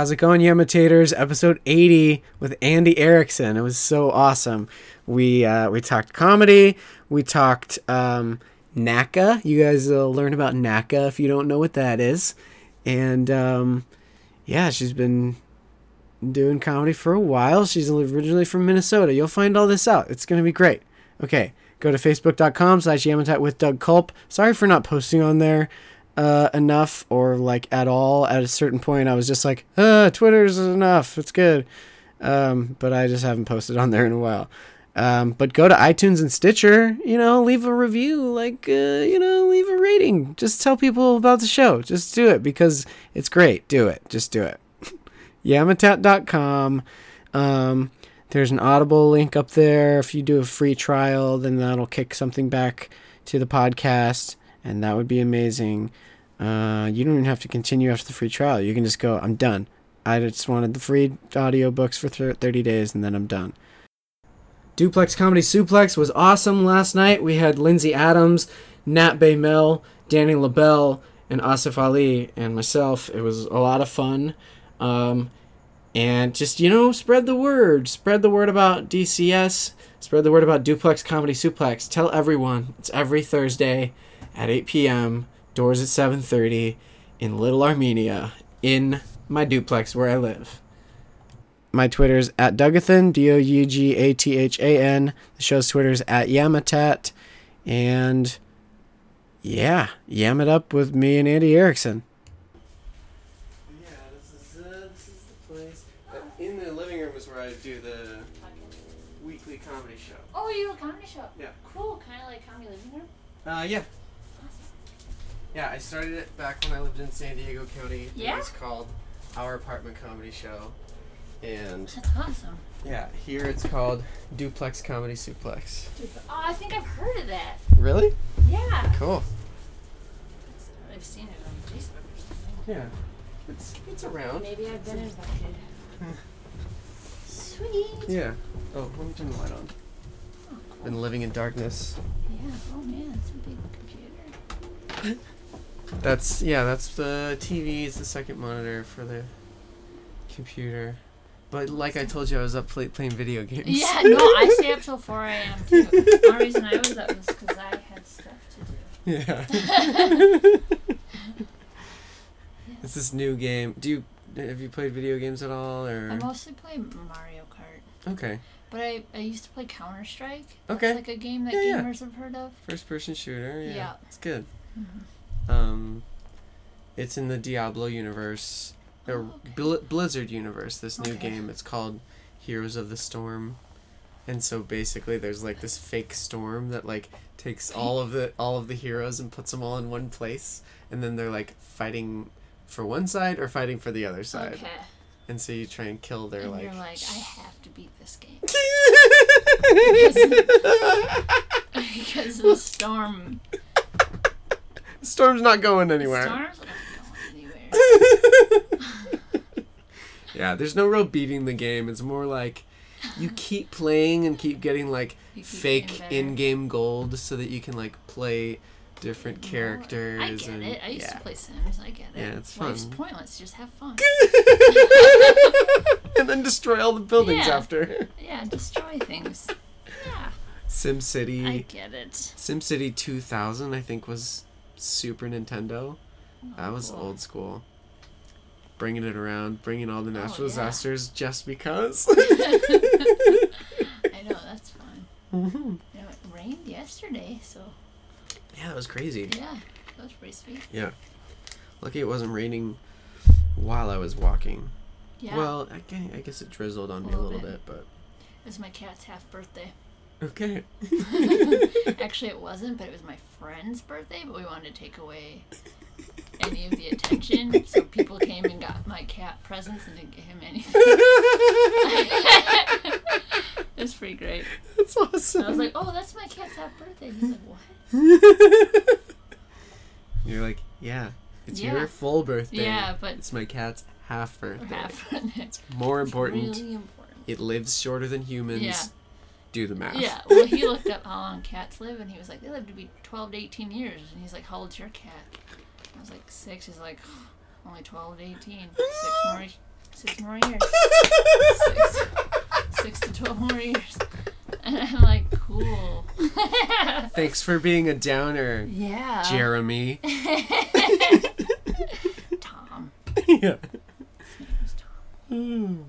How's it going, Yamitators? Episode 80 with Andy Erikson. It was so awesome. We uh, we talked comedy. We talked um, NACA. You guys will learn about NACA if you don't know what that is. And um, yeah, she's been doing comedy for a while. She's originally from Minnesota. You'll find all this out. It's going to be great. Okay, go to facebook.com slash Yamatat with Doug Culp. Sorry for not posting on there uh, enough or like at all. At a certain point, I was just like, uh, Twitter's enough. It's good. Um, but I just haven't posted on there in a while. Um, but go to iTunes and Stitcher, you know, leave a review, like, uh, you know, leave a rating. Just tell people about the show. Just do it because it's great. Do it. Just do it. Yamatat.com. Um, there's an Audible link up there. If you do a free trial, then that'll kick something back to the podcast, and that would be amazing. Uh, you don't even have to continue after the free trial. You can just go, I'm done. I just wanted the free audiobooks for 30 days, and then I'm done. Duplex Comedy Suplex was awesome last night. We had Lindsay Adams, Nat Baimel, Danny LaBelle, and Asif Ali, and myself. It was a lot of fun. Um, and just, you know, spread the word. Spread the word about DCS. Spread the word about Duplex Comedy Suplex. Tell everyone. It's every Thursday at 8 p.m. Doors at 7.30 in Little Armenia in my duplex where I live. My Twitter's at Dougathan, D O U G A T H A N. The show's Twitter's at Yamatat. And yeah, yam it up with me and Andy Erikson. Yeah, this is, uh, this is the place. In the living room is where I do the weekly comedy show. Oh, you have a comedy show? Yeah. Cool, kind of like comedy living room. Uh, yeah. Yeah, I started it back when I lived in San Diego County. Yeah? It was called Our Apartment Comedy Show. And That's awesome. yeah, here it's called Duplex Comedy Suplex. Dude, oh, I think I've heard of that. Really? Yeah. Cool. I've seen it on Facebook or something. Yeah. It's it's around. Maybe I've been invited. Hmm. Sweet. Yeah. Oh, let me turn the light on. Oh, cool. Been living in darkness. Yeah. Oh man, it's a big computer. That's yeah, that's the TV is the second monitor for the computer. But like I told you, I was up late playing video games. Yeah. No, I stay up till 4 a.m. too. The only reason I was up was because I had stuff to do. Yeah. it's this new game. Do you have you played video games at all or I mostly play Mario Kart, Okay. but I, I used to play Counter Strike. Okay. It's like a game that Yeah, yeah. gamers have heard of. First person shooter, yeah. Yeah. It's good. Mhm. Um it's in the Diablo universe or Oh, okay. Bl- Blizzard universe, this new Okay. game. It's called Heroes of the Storm. And so basically there's like this fake storm that like takes all of the all of the heroes and puts them all in one place and then they're like fighting for one side or fighting for the other side. Okay. And so you try and kill their and like you're like, I have to beat this game because the storm. Storm's not going anywhere. storm's not going anywhere. Yeah, there's no real beating the game. It's more like you keep playing and keep getting like keep fake in-game gold so that you can like play different characters. I get and, it. I used yeah. to play Sims. I get it. Yeah, it's fun. Life's pointless. Just have fun. and then destroy all the buildings Yeah. after. yeah, destroy things. Yeah, SimCity. I get it. SimCity 2000, I think, was Super Nintendo. That Oh, was cool. old school. Bringing it around, bringing all the natural yeah. disasters just because. I know that's fun. Mm-hmm. You know, it rained yesterday, so Yeah, that was crazy. yeah, that was pretty sweet. Yeah, lucky it wasn't raining while I was walking. Yeah, Well, I guess, I guess it drizzled on A me a little little bit. bit, but it was my cat's half birthday. Okay. Actually, it wasn't, but it was my friend's birthday. But we wanted to take away any of the attention, so people came and got my cat presents and didn't get him anything. it was pretty great. That's awesome. And I was like, "Oh, that's my cat's half birthday." He's like, "What?" You're like, yeah, it's Yeah. your full birthday. Yeah, but It's my cat's half birthday. half birthday. It's More important. Really important. It lives shorter than humans. Yeah. Do the math. Yeah. Well, he looked up how long cats live, and he was like, they live to be 12 to 18 years. And he's like, how old's your cat? I was like, six. He's like, only 12 to 18. Six more, six more years. Six, six to 12 more years. And I'm like, cool. Thanks for being a downer, yeah. Jeremy. Tom. yeah. His name was Tom. Hmm.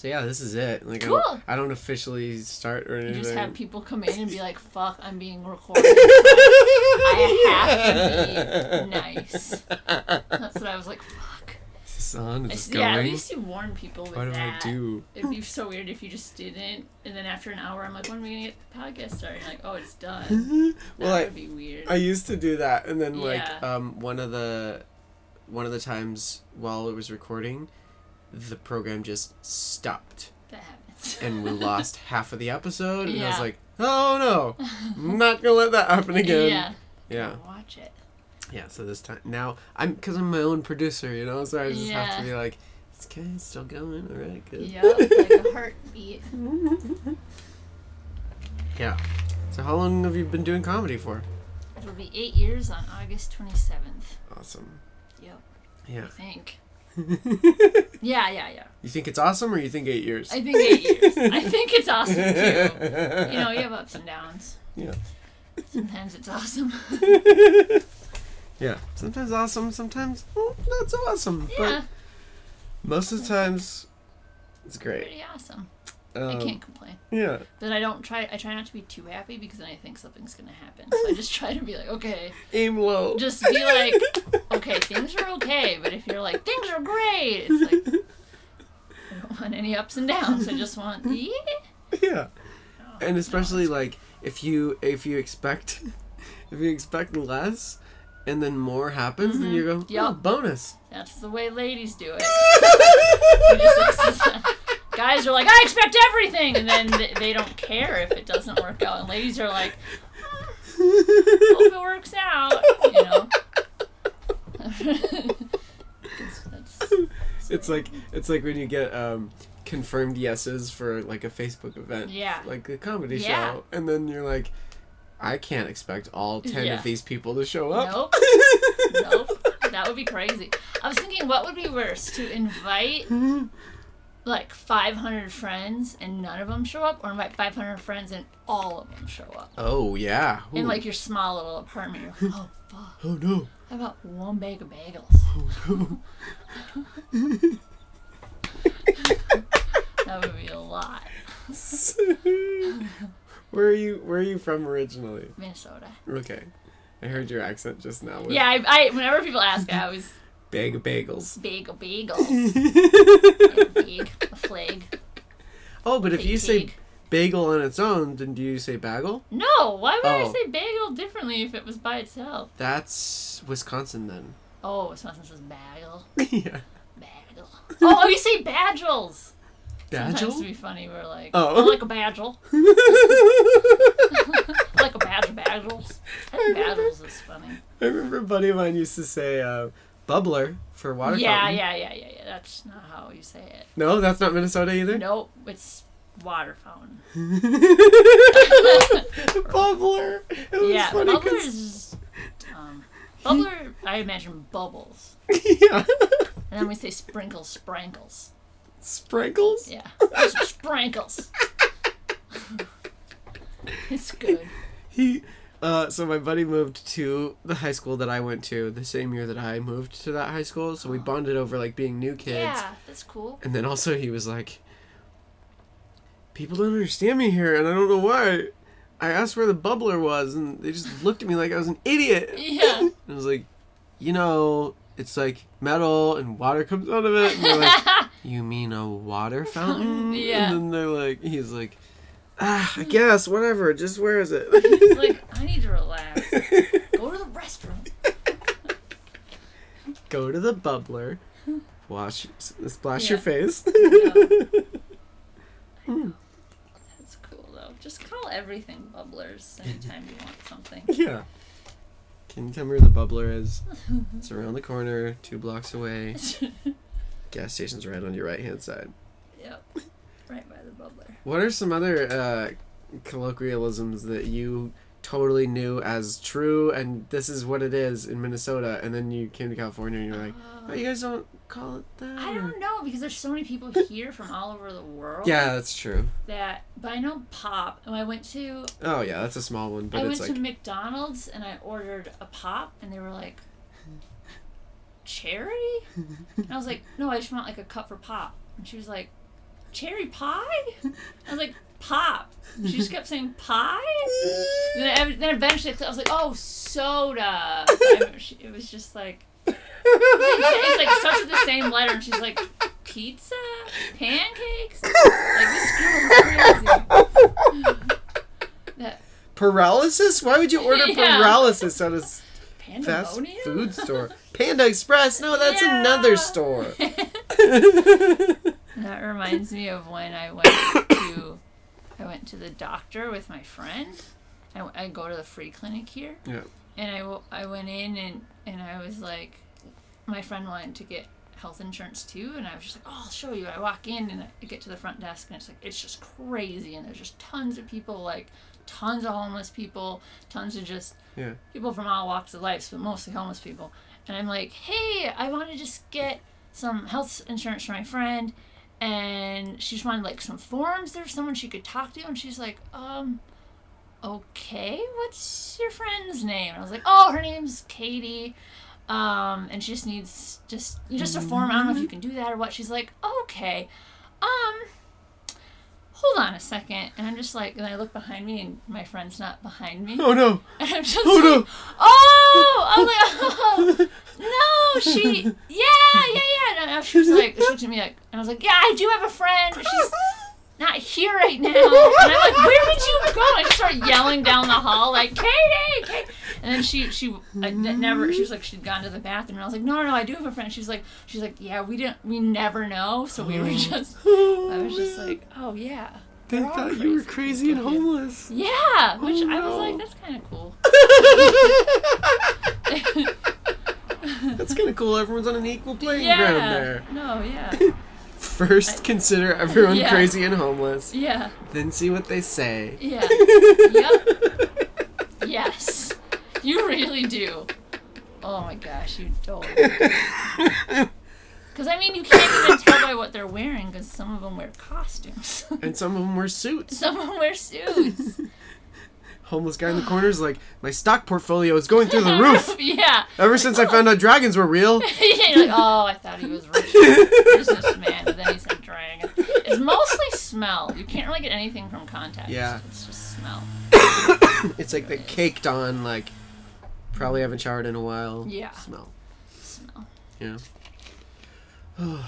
So yeah, this is it. Like I, don't, I don't officially start or anything. You just have people come in and be like, fuck, I'm being recorded. I have to be nice. That's what I was like, fuck. Is this on? I Is this yeah, at least you warn people with what do that. I do? It'd be so weird if you just didn't, and then after an hour, I'm like, when are we gonna get the podcast started? Like, oh, it's done. That well, I, would be weird. I used to do that, and then like Yeah. um one of the one of the times while it was recording, the program just stopped, that happens. and we lost half of the episode. And I was like, oh no, I'm not gonna let that happen again. Yeah. Yeah. Watch it. Yeah, so this time now I'm because I'm my own producer, you know, so I just have to be like, it's okay, it's still going, all right, good. Yep, like a heartbeat. yeah. So how long have you been doing comedy for? It'll be eight years on August 27th. Awesome. Yep, Yeah. I think. you Yeah, yeah, You think it's awesome, or you think eight years? I think eight years. I think it's awesome too. You know, you have ups and downs. Yeah. Sometimes it's awesome. Yeah. Sometimes awesome, sometimes mm, not so awesome. yeah, But most of the times, it's great. pretty awesome. Um, I can't complain. Yeah. Then I don't try. I try not to be too happy because then I think something's gonna happen. So I just try to be like, okay, Aim low. just be like, okay, things are okay. But if you're like, things are great, it's like I don't want any ups and downs. I just want yeah. yeah. Oh, And especially it's- like if you if you expect if you expect less and then more happens, then you go, oh, Yup. bonus. that's the way ladies do it. Guys are like, I expect everything, and then th- they don't care if it doesn't work out. And ladies are like, hope it works out, you know. It's- that's- It's like it's like when you get um, confirmed yeses for like a Facebook event, Yeah. like a comedy Yeah. show, and then you're like, I can't expect all ten Yeah. of these people to show up. Nope. nope. That would be crazy. I was thinking, what would be worse? To invite like 500 friends and none of them show up, or invite 500 friends and all of them show up? Oh yeah. In like your small little apartment, like, oh fuck. oh no. How about one bag of bagels? Oh no. That would be a lot. where are you? Where are you from originally? Minnesota. Okay, I heard your accent just now. Yeah, I, I whenever people ask, I always Bag of bagels. bagel bagels. a bag, a flag. oh, but if you say Pig. bagel on its own, then do you say bagel? No, why would I Oh. say bagel differently if it was by itself? That's Wisconsin then. Oh, Wisconsin says bagel. yeah. Bagel. Oh, you say badgels. Sometimes to Badgel? be funny, we're like, Oh. oh, like a badgel. like a badge of badgels. I think badgels is funny. I remember a buddy of mine used to say uh, bubbler for water Yeah, fountain. yeah, yeah, yeah, yeah. That's not how you say it. No, that's not Minnesota either. Nope, it's water fountain. bubbler. It was yeah, funny bubbler is. Um, bubbler, I imagine bubbles. yeah. And then we say sprinkles, sprankles. Sprinkles. Yeah, sprinkles. it's good. He, uh, so my buddy moved to the high school that I went to the same year that I moved to that high school. So we bonded over like being new kids. Yeah, that's cool. And then also he was like, people don't understand me here, and I don't know why. I asked where the bubbler was, and they just looked at me like I was an idiot. Yeah. And I was like, you know, it's like metal and water comes out of it. And they're like, you mean a water fountain? Yeah. And then they're like, he's like, ah, I guess, whatever, just where is it? It's like, I need to relax. Go to the restroom. Go to the bubbler, wash, s- splash your Yeah. face. That's cool though. Just call everything bubblers anytime you want something. yeah. Can you tell me where the bubbler is? It's around the corner, two blocks away. Gas station's right on your right hand side. yep. Right by the bubbler. What are some other uh, colloquialisms that you totally knew as true and this is what it is in Minnesota and then you came to California and you're like, oh, you guys don't call it that? I don't know because there's so many people here from all over the world. Yeah, that's true. That, but I know pop. And I went to. Oh yeah, that's a small one, but I it's went like. to McDonald's and I ordered a pop, and they were like, "Cherry," and I was like, "No, I just want like a cup for pop." And she was like, "Cherry pie?" I was like, "Pop." She just kept saying pie. Then, then eventually I was like, "Oh, soda." She- It was just like. It's like such the same letter, and she's like, pizza, pancakes. Like this girl is crazy. That Paralysis? Why would you order Yeah. paralysis at a fast food store? Panda Express? No, that's Yeah. another store. That reminds me of when I went to I went to the doctor with my friend. I, I go to the free clinic here, Yeah. and I, I went in and and I was like, my friend wanted to get health insurance too, and I was just like, oh, I'll show you. I walk in and I get to the front desk, and it's like it's just crazy, and there's just tons of people, like tons of homeless people, tons of just Yeah. people from all walks of life, but mostly homeless people. And I'm like, hey, I want to just get some health insurance for my friend. And she just wanted like some forms. There's someone she could talk to. And she's like, um, okay, what's your friend's name? And I was like, oh, her name's Katie. Um, and she just needs just just a form. I don't know if you can do that or what. She's like, okay. Um, hold on a second. And I'm just like, and I look behind me, and my friend's not behind me. Oh no. And I'm just Oh like, no. oh, I'm like, oh, no, she, yeah, yeah, yeah. And she was like, she looked at me like, and I was like, yeah, I do have a friend, she's not here right now. And I'm like, where did you go? I just started yelling down the hall like, Katie, Katie. And then she, she, I n- never, she was like, she'd gone to the bathroom, and I was like, no, no, no, I do have a friend. She's like, she's like, yeah, we didn't, we never know, so we were just, I was just like, oh yeah. They thought you were crazy and homeless. Yeah, oh, which Oh, I was like, that's kind of cool. That's kind of cool. Everyone's on an equal playing ground there. No, yeah. First, consider everyone Yeah. crazy and homeless. Yeah. Then see what they say. Yeah. yep. Yes. You really do. Oh my gosh, you don't. Because, I mean, you can't even tell by what they're wearing because some of them wear costumes. and some of them wear suits. some of them wear suits. Homeless guy in the corner is like, my stock portfolio is going through the roof. yeah. Ever since I found out dragons were real. You're like, oh, I thought he was rich businessman, but then he said dragon. It's mostly smell. You can't really get anything from context. Yeah. It's just smell. It's like the caked on, like, probably haven't showered in a while. Yeah. Smell. Smell. Yeah.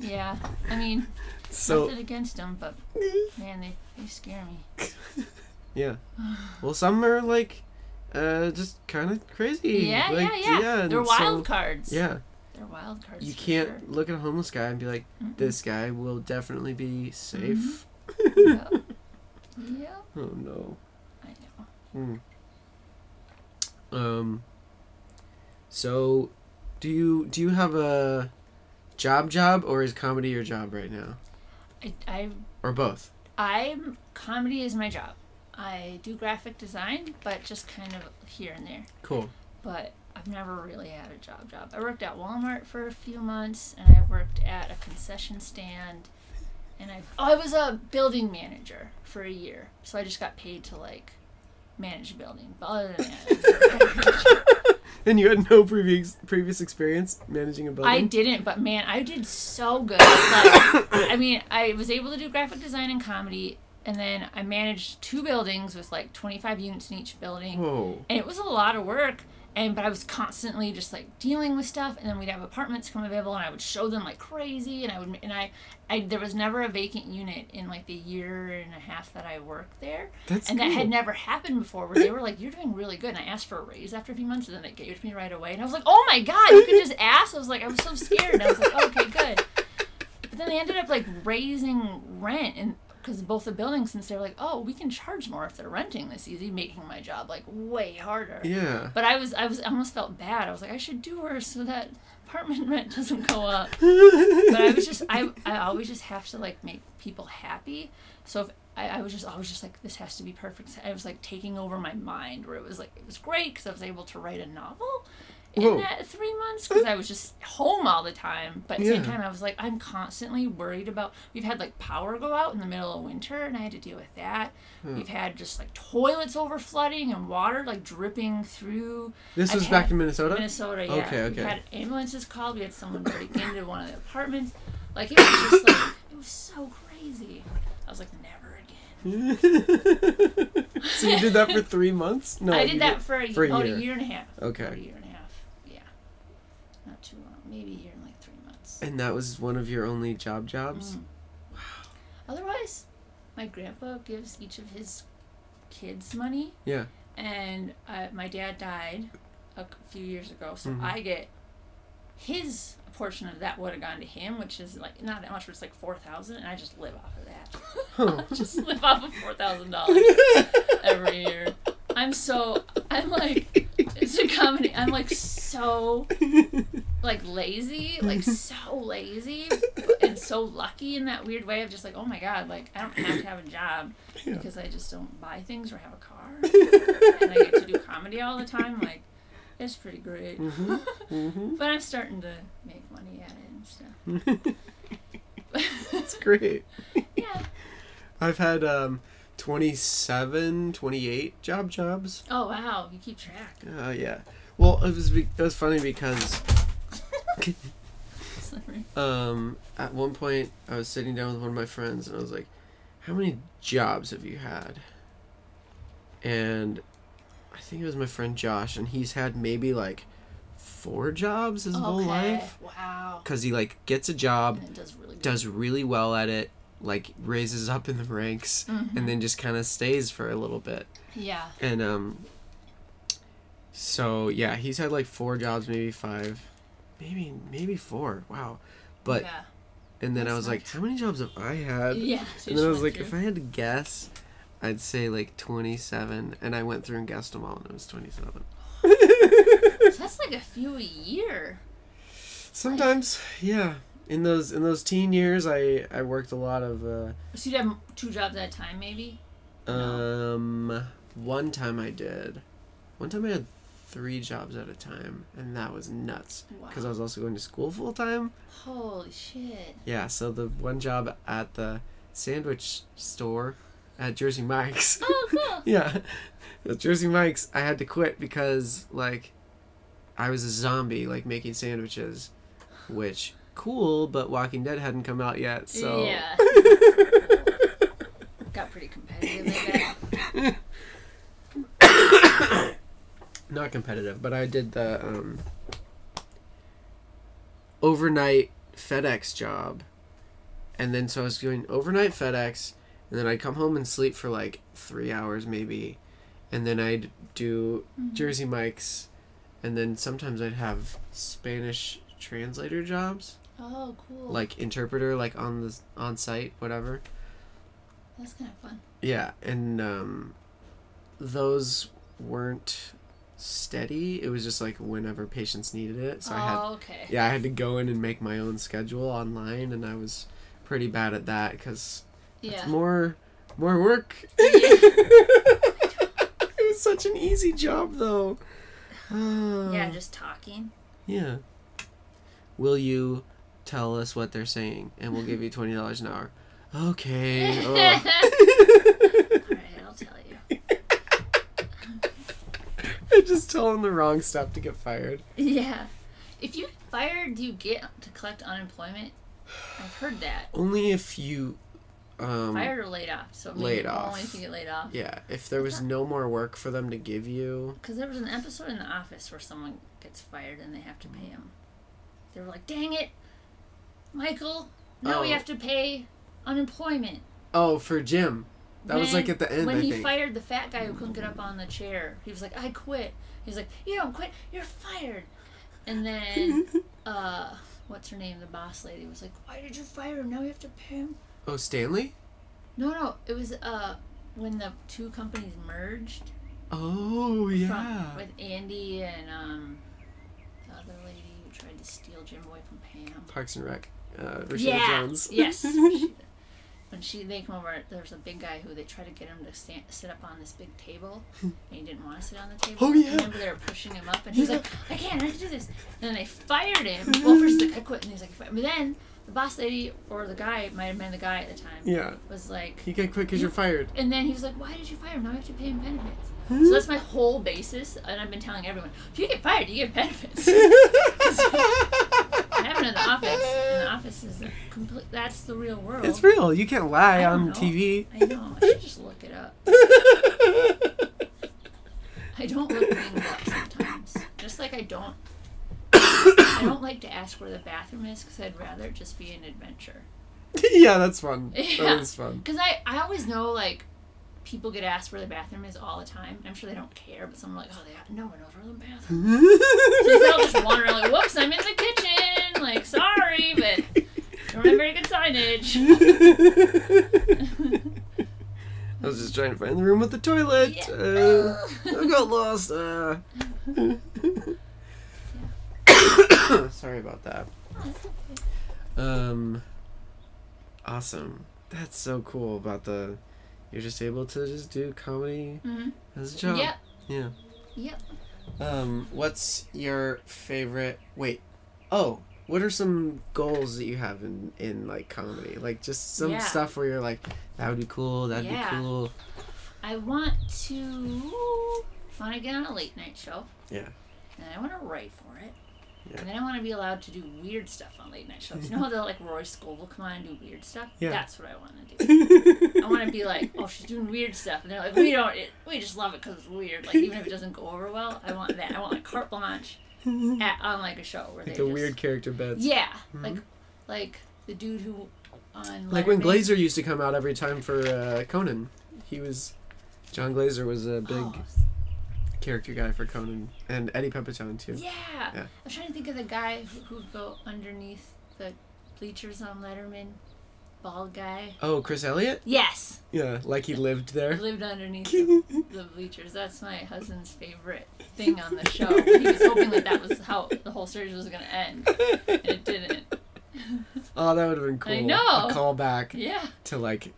Yeah. I mean, So, nothing against them, but man, they, they scare me. yeah. Well, some are like, uh, just kind of crazy. Yeah, like, yeah, yeah. and They're wild so- cards. Yeah. They're wild cards. You can't sure. look at a homeless guy and be like, Mm-mm. this guy will definitely be safe. Yeah. yeah. Oh no. I know. Hmm. Um. So, do you do you have a job job or is comedy your job right now, I, I, or both? I'm comedy is my job. I do graphic design, but just kind of here and there. Cool. But I've never really had a job job. I worked at Walmart for a few months, and I worked at a concession stand, and I oh I was a building manager for a year, so I just got paid to like manage a building. But other than that, And you had no previous previous experience managing a building. I didn't, but man, I did so good. Like, I mean, I was able to do graphic design and comedy, and then I managed two buildings with like 25 units in each building, Whoa. and it was a lot of work. And but I was constantly just like dealing with stuff, and then we'd have apartments come available, and I would show them like crazy, and I would and I, I there was never a vacant unit in like the year and a half that I worked there, That's and cool. that had never happened before. Where they were like, "You're doing really good," and I asked for a raise after a few months, and then they gave it to me right away, and I was like, "Oh my god, you could just ask!" I was like, I was so scared, and I was like, "Okay, good." But then they ended up like raising rent, and because both the buildings, since they're like, oh, we can charge more if they're renting this easy, making my job like way harder. Yeah. But I was, I was, I almost felt bad. I was like, I should do worse so that apartment rent doesn't go up. but I was just, I, I always just have to like make people happy. So if I, I was just, I was just like, this has to be perfect. I was like taking over my mind, where it was like, it was great because I was able to write a novel in Whoa. that three months because I was just home all the time. But at the same time, I was like, I'm constantly worried about. We've had like power go out in the middle of winter, and I had to deal with that. Hmm. We've had just like toilets over flooding and water like dripping through This I've was back in Minnesota. Minnesota. Yeah, Okay, we okay. had ambulances called. We had someone break into one of the apartments. Like it was just like it was so crazy. I was like, never again. so you did that for three months? No, I did that for a, for a year. a year and a half. Okay. About a year and a half. Yeah. Not too long. Maybe year and like three months. And that was one of your only job jobs. Mm. Otherwise, my grandpa gives each of his kids money, Yeah. and uh, my dad died a few years ago, so Mhm. I get his portion of that would have gone to him, which is like not that much, but it's like four thousand, and I just live off of that. Huh. Just live off of four thousand dollars every year. I'm so I'm like it's a comedy. I'm like so like lazy, like so lazy, and so lucky in that weird way of just like, oh my god, like I don't have to have a job Yeah. because I just don't buy things or have a car, and I get to do comedy all the time. Like it's pretty great. hmm hmm But I'm starting to make money at it and stuff. That's great. yeah. I've had um, 27, 28 job jobs. Oh wow, you keep track. Uh, yeah. Well, it was be- it was funny because um, at one point I was sitting down with one of my friends and I was like, "How many jobs have you had?" And I think it was my friend Josh, and he's had maybe like four jobs his whole life Wow. because he like gets a job, And does really does really well at it, like raises up in the ranks, Mhm. and then just kind of stays for a little bit. Yeah. And um so yeah, he's had like four jobs, maybe five. Maybe maybe four. Wow. But yeah. and then I That's was like, how many jobs have I had? Yeah. And then I was like, went if I had to guess, I'd say like 27 and I went through and guessed them all and it was 27. that's like a few a year. Sometimes, yeah. In those in those teen years, I I worked a lot of uh So you'd have two jobs at a time, maybe. No. um one time I did. One time I had three jobs at a time and that was nuts Wow. because I was also going to school full time. Holy shit. Yeah, so the one job at the sandwich store at Jersey Mike's. Oh, cool. yeah. At Jersey Mike's, I had to quit because, like, I was a zombie, like, making sandwiches. Which, cool, but Walking Dead hadn't come out yet, so. Yeah. Got pretty competitive. Not competitive, but I did the, um, overnight FedEx job. And then, so I was doing overnight FedEx, and then I'd come home and sleep for, like, three hours, maybe. And then I'd do Mhm. Jersey Mike's, and then sometimes I'd have Spanish translator jobs, Oh, cool. like interpreter, like on the on site, whatever. That's kind of fun. Yeah, and um, those weren't steady. It was just like whenever patients needed it. So I had oh, okay. yeah, I had to go in and make my own schedule online, and I was pretty bad at that because Yeah. more more work. Yeah. it was such an easy job though. Yeah, just talking. Yeah. Will you tell us what they're saying and we'll give you twenty dollars an hour? Okay. All ugh. I'll tell you. I just tell them the wrong stuff to get fired. Yeah. If you get fired, do you get to collect unemployment? I've heard that. Only if you um Fired or laid off. So maybe laid only off. if you get laid off. yeah, if there was no more work for them to give you. Because there was an episode in The Office where someone gets fired and they have to pay him. They were like, dang it, Michael, now we Oh. have to pay unemployment. Oh, for Jim. That was like at the end, When I he think. fired the fat guy who couldn't get up on the chair, he was like, I quit. He's like, You don't quit, you're fired. And then, uh, what's her name? The boss lady was like, Why did you fire him? Now we have to pay him. oh, Stanley? No, no, it was uh when the two companies merged Oh from, yeah. with Andy and um the other lady who tried to steal Jim away from Pam. Parks and Rec. Uh, Rashida yeah. Jones. Yes. When she they come over, there was a big guy who they tried to get him to stand, sit up on this big table, and he didn't want to sit on the table. Oh, yeah. Remember they were pushing him up, and he was like, "I can't, I have to do this." And then they fired him. Well, first like, I quit, and he's like, "But then the boss lady or the guy might have been the guy at the time yeah. was like, You get quit because you're fired. and then he was like, "Why did you fire him? Now I have to pay him benefits." So that's my whole basis, and I've been telling everyone: if you get fired, you get benefits. It happened in the office. Office is a complete. That's the real world. It's real. You can't lie on know. TV. I know. I should just look it up. I don't look things up sometimes. Just like I don't. I don't like to ask where the bathroom is because I'd rather it just be an adventure. yeah, that's fun. Yeah. That is fun. Because I, I always know like people get asked where the bathroom is all the time. I'm sure they don't care, but someone like, oh, they no one knows where the bathroom. is. So they'll just wander around like, whoops, I'm in the kitchen. Like, sorry, but don't have very good signage. I was just trying to find the room with the toilet. Yeah. Uh, I got lost. Uh. Sorry about that. Um. Awesome. That's so cool about the. You're just able to just do comedy Mhm. as a job. Yep. Yeah. Yep. Um. What's your favorite? Wait. Oh. What are some goals that you have in in like comedy? Like just some Yeah. stuff where you're like, that would be cool. That'd Yeah. be cool. I want to want to get on a late night show. Yeah. And I want to write for it. Yeah. And then I want to be allowed to do weird stuff on late night shows. You know how they'll like Rory Scovel come on and do weird stuff? Yeah. That's what I want to do. I want to be like, oh, she's doing weird stuff, and they're like, we don't, it, we just love it because it's weird. Like even if it doesn't go over well, I want that. I want like carte blanche at, on like a show where like they the just, weird character beds. Yeah, like like the dude who on Like when Glaser used to come out every time for uh, Conan. He was John Glaser was a big Oh, character guy for Conan and Eddie Pepitone too. yeah. Yeah. I'm trying to think of the guy who who would go underneath the bleachers on Letterman. Bald guy. Oh, Chris Elliott? Yes. Yeah, like he lived there. lived underneath the, the bleachers. That's my husband's favorite thing on the show. He was hoping that that was how the whole series was going to end, and it didn't. Oh, that would have been cool. I know. A callback Yeah, to like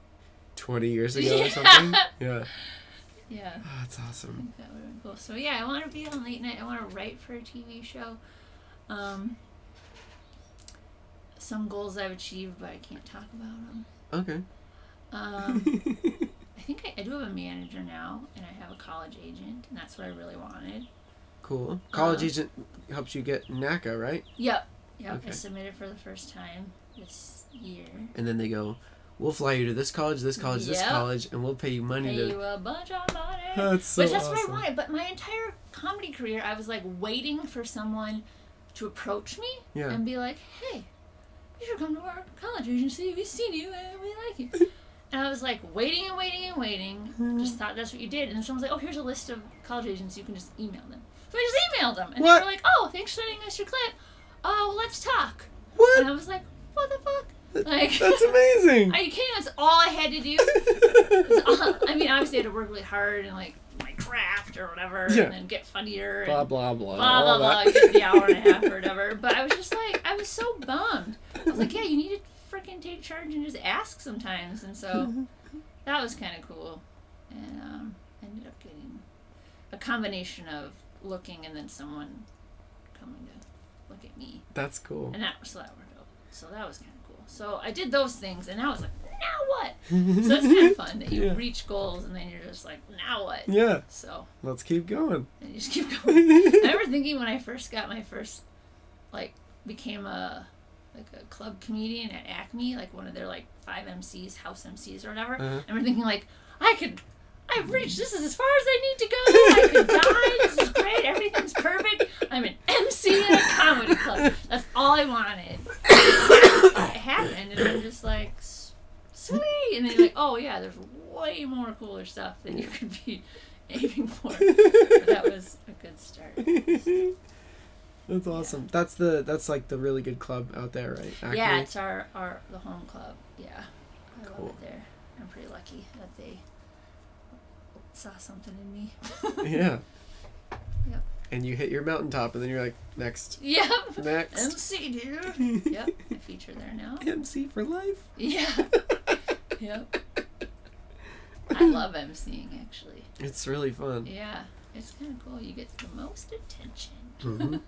20 years ago or something. Yeah. yeah. Oh, that's I awesome. think that would have been cool. So yeah, I want to be on late night. I want to write for a TV show. Um, some goals I've achieved, but I can't talk about them. Okay. Um, I think I, I do have a manager now, and I have a college agent, and that's what I really wanted. cool. College Uh, agent helps you get NACA, right? Yep. Yep. I submitted for the first time this year. And then they go, we'll fly you to this college, this college, this college, and we'll pay you money Pay to. you a bunch of money. That's so Which that's awesome. what I wanted. But my entire comedy career, I was like waiting for someone to approach me Yeah. and be like, "Hey, you should come to our college agency. We've seen you and we like you." and I was like waiting and waiting and waiting. Mm-hmm. Just thought that's what you did. And someone's like, "Oh, here's a list of college agents. You can just email them." So I just emailed them, and What? they were like, "Oh, thanks for sending us your clip. Oh, well, let's talk." What? And I was like, "What the fuck?" Like, That's amazing. Are you kidding? That's all I had to do. All- I mean, obviously, I had to work really hard and like craft or whatever, Yeah. and then get funnier. blah and blah blah. blah blah blah. Get the hour and a half or whatever. But I was just like, I was so bummed. I was like, yeah, you need to freaking take charge and just ask sometimes. And so that was kind of cool, and um, ended up getting a combination of looking and then someone coming to look at me. That's cool. And that so that worked out. So that was kind of cool. So I did those things, and I was like, now what? So that's kind of fun that you Yeah. reach goals, and then you're just like, now what? Yeah, So let's keep going. and you just keep going. I remember thinking when I first got my first, like, became a like a club comedian at Acme, like one of their like five MCs, house MCs or whatever. Uh-huh. I remember thinking like, I could. I've reached. This is as far as I need to go. I could die. This is great. Everything's perfect. I'm an MC in a comedy club. That's all I wanted. it happened, and I'm just like, "S- sweet. And then you're like, oh yeah, there's way more cooler stuff than you could be aiming for. But that was a good start. That's awesome. That's the that's like the really good club out there, right? Acme? Yeah, it's our, our the home club. Yeah, I Cool. love it there. I'm pretty lucky that they saw something in me. yeah. Yep. And you hit your mountaintop, and then you're like, next, yep. next. MC, dude. yep. I feature there now. MC for life. Yeah. Yep. I love emceeing actually. It's really fun. Yeah. It's kind of cool. You get the most attention. Mhm.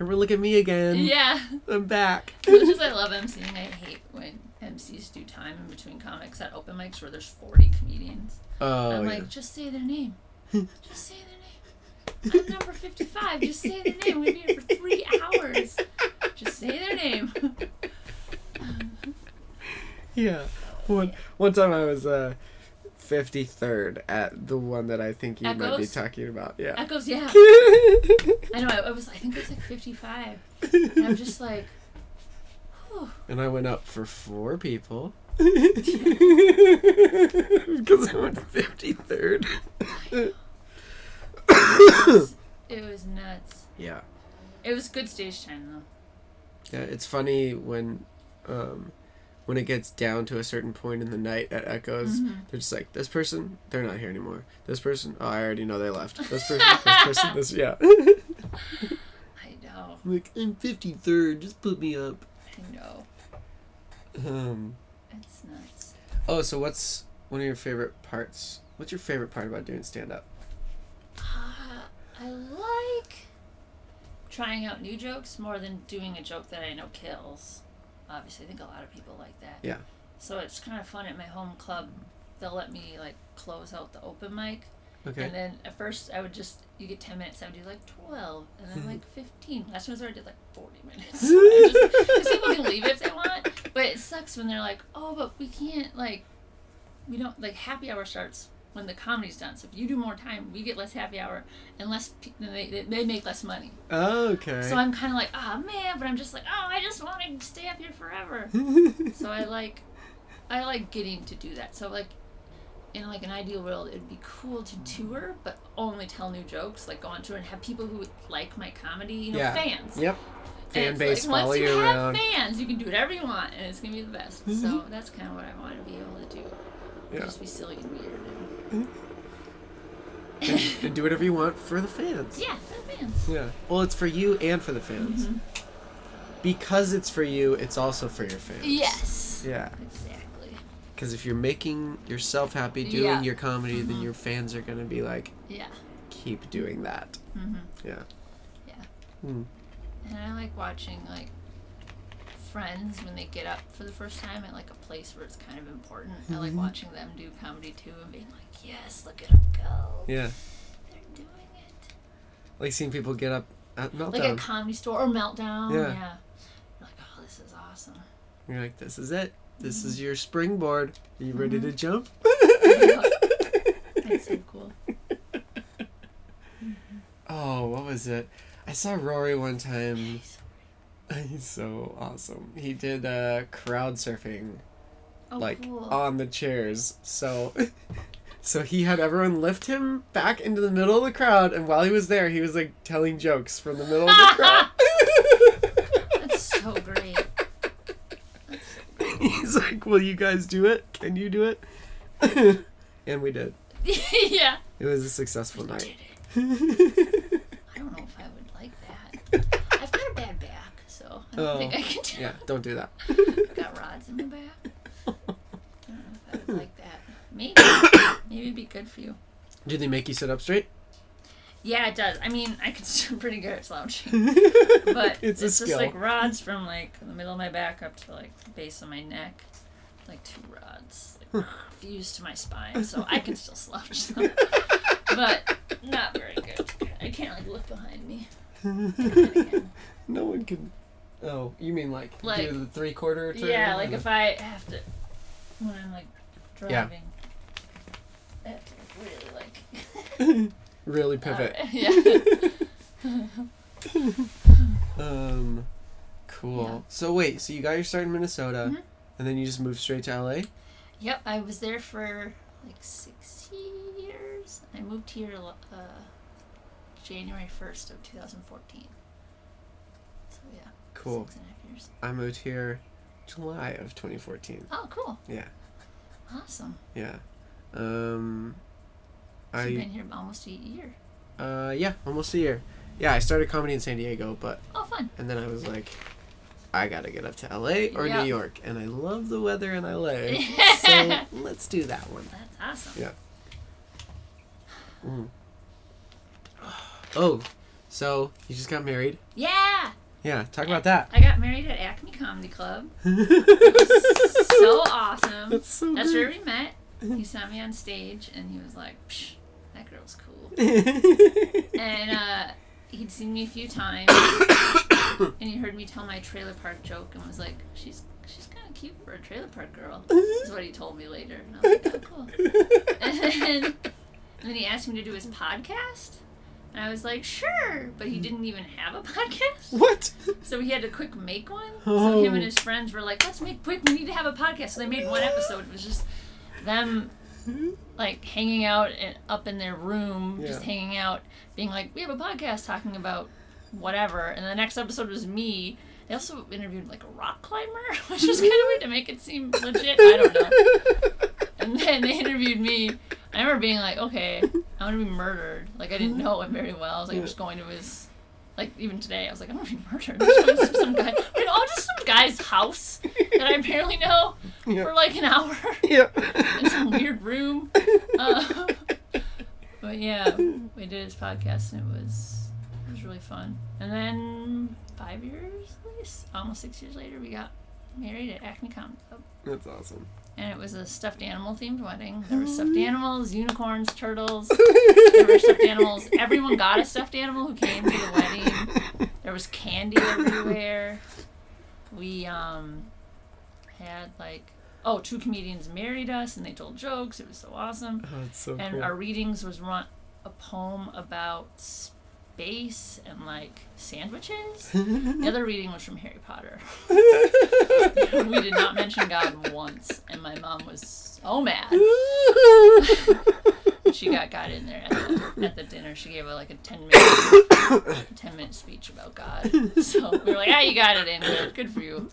Or look at me again. Yeah. I'm back. As much as I love emceeing, I hate when MCs do time in between comics at open mics where there's 40 comedians. Oh, I'm yeah. like, just say their name. Just say their name. I'm number 55. Just say their name. We've been here for three hours. Just say their name. Yeah. One one time I was uh 53rd at the one that I think you might be talking about. Yeah. Echoes, yeah. I know. I, I was. I think it was like 55. And I'm just like, whew. and I went up for four people. because I went 53rd. it was nuts. yeah. It was good stage time though. Yeah, it's funny when um when it gets down to a certain point in the night that Echoes, Mhm. they're just like, this person, they're not here anymore. This person, oh, I already know they left. This person, this person, this, yeah. I know. I'm like, I'm 53rd, just put me up. I know. Um, It's nuts. oh, so what's one of your favorite parts? What's your favorite part about doing stand up? Uh, I like trying out new jokes more than doing a joke that I know kills. Obviously, I think a lot of people like that. Yeah. So it's kind of fun at my home club. They'll let me like close out the open mic, Okay. and then at first I would just you get ten minutes. I would do like twelve, and then mm-hmm. like fifteen. Last one I did like forty minutes. I just- 'cause people can leave if they want, but it sucks when they're like, oh, but we can't like, we don't like happy hour starts when the comedy's done. So if you do more time, we get less happy hour and less. they, they make less money. okay. So I'm kind of like, ah man, but I'm just like, oh, I just want to stay up here forever. so I like, I like getting to do that. So like. In like an ideal world, it'd be cool to tour, but only tell new jokes, like go on tour and have people who like my comedy, you know, Yeah. fans. yep. And Fan it's base like, follow once you you around. have fans, you can do whatever you want, and it's gonna be the best. So that's kind of what I want to be able to do. Yeah. Just be silly and weird. And, and, and do whatever you want for the fans. yeah, for the fans. Yeah. Well, it's for you and for the fans. Mm-hmm. Because it's for you, it's also for your fans. Yes. Yeah. Exactly. Because if you're making yourself happy doing Yeah. your comedy, then your fans are gonna be like, Yeah. keep doing that. hmm Yeah. Yeah. Hmm. And I like watching like friends when they get up for the first time at like a place where it's kind of important. I like Mm-hmm. watching them do comedy too and being like, yes, look at them go. Yeah. They're doing it. Like seeing people get up at meltdown. Like a comedy store or meltdown. Yeah. Yeah. You're like, oh, this is awesome. You're like, this is it. This is your springboard. Are you Mm-hmm. ready to jump? That's so cool. oh, what was it? I saw Rory one time. He's so awesome. He did uh, crowd surfing, Oh, like cool. on the chairs. So, so he had everyone lift him back into the middle of the crowd, and while he was there, he was like telling jokes from the middle of the crowd. That's so great. He's like, "Will you guys do it? Can you do it?" and we did. yeah. It was a successful Did night. it. I don't know if I would like that. I've got a bad back, so Oh, I don't Oh, think I can do yeah, don't do that. I've got rods in my back. I don't know if I would like that. Maybe. Maybe it'd be good for you. Do they make you sit up straight? Yeah, it does. I mean, I can I'm pretty good at slouching. But It's it's, just like rods from like the middle of my back up to like the base of my neck. Like two rods like, fused to my spine, so I can still slouch them. but not very good. I can't like look behind me. No one can. Oh, you mean like, Like- do the three quarter turn? Yeah, like if I have to when I'm like Yeah. driving. I have to really like really pivot. uh, yeah. Um, cool. Yeah. So wait, so you got your start in Minnesota, Mhm. and then you just moved straight to LA? Yep, I was there for like six years. I moved here uh, January 1st of 2014. Cool. six and a half years. I moved here July of 2014. Oh, cool. Yeah. Awesome. Yeah. Um, So you've I been here almost a year. uh yeah, almost a year. Yeah, I started comedy in San Diego, but Oh, fun. and then I was like, I gotta get up to LA or Yeah. New York, and I love the weather in LA, so let's do that one. That's awesome. Yeah. Mm. Oh, so you just got married? Yeah. Yeah, talk about that. I got married at Acme Comedy Club. So awesome. That's so That's where we met. He saw me on stage and he was like, Psh, that girl's cool. And uh, he'd seen me a few times and he heard me tell my trailer park joke and was like, she's she's kind of cute for a trailer park girl. Is what he told me later. And I was like, oh, cool. And then, and then he asked me to do his podcast. And I was like, sure. But he hmm. didn't even have a podcast. what? So he had to quick make one. Oh. So him and his friends were like, let's make quick, we need to have a podcast. So they made one episode. It was just them like hanging out and up in their room, just hanging out, being like, we have a podcast talking about whatever. And the next episode was me. They also interviewed like a rock climber, which was kind of weird to make it seem legit. I don't know. And then they interviewed me. I remember being like, okay, I'm gonna be murdered. Like I didn't know him very well. I was like, I'm just going to his like even today, I was like, I'm gonna be murdered. I'm just going to some guy, like, oh, just some guy's house that I apparently know Yeah. for like an hour Yeah. in some weird room. Um, but yeah, we did his podcast and it was it was really fun. And then five years, at least almost six years later, we got married at Acme Comedy Club. That's awesome. And it was a stuffed animal themed wedding. There were stuffed animals, unicorns, turtles. There were stuffed animals. Everyone got a stuffed animal who came to the wedding. There was candy everywhere. We um had like oh, two comedians married us and they told jokes. It was so awesome. Oh, so And cool. our readings was run a poem about space and like sandwiches. the other reading was from Harry Potter. we did not mention God once, and my mom was so mad. She got God in there at the, at the dinner. She gave a, like a ten minute ten minute speech about God. So we were like, "Ah, you got it in there. Good for you."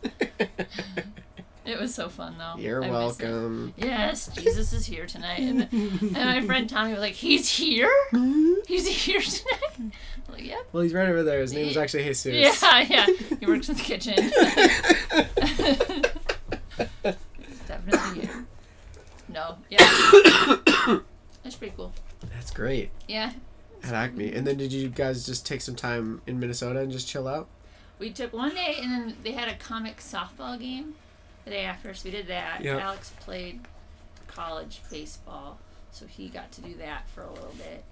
It was so fun though. You're I welcome. Yes, Jesus is here tonight. And, and my friend Tommy was like, He's here? He's here tonight? I'm like, Yep. Well, he's right over there. His name is actually Jesus. Yeah, yeah. He works in the kitchen. Definitely here. No, yeah. That's pretty cool. That's great. Yeah. At Acme. And then did you guys just take some time in Minnesota and just chill out? We took one day and then they had a comic softball game the day after, so we did that. Yeah. Alex played college baseball, so he got to do that for a little bit.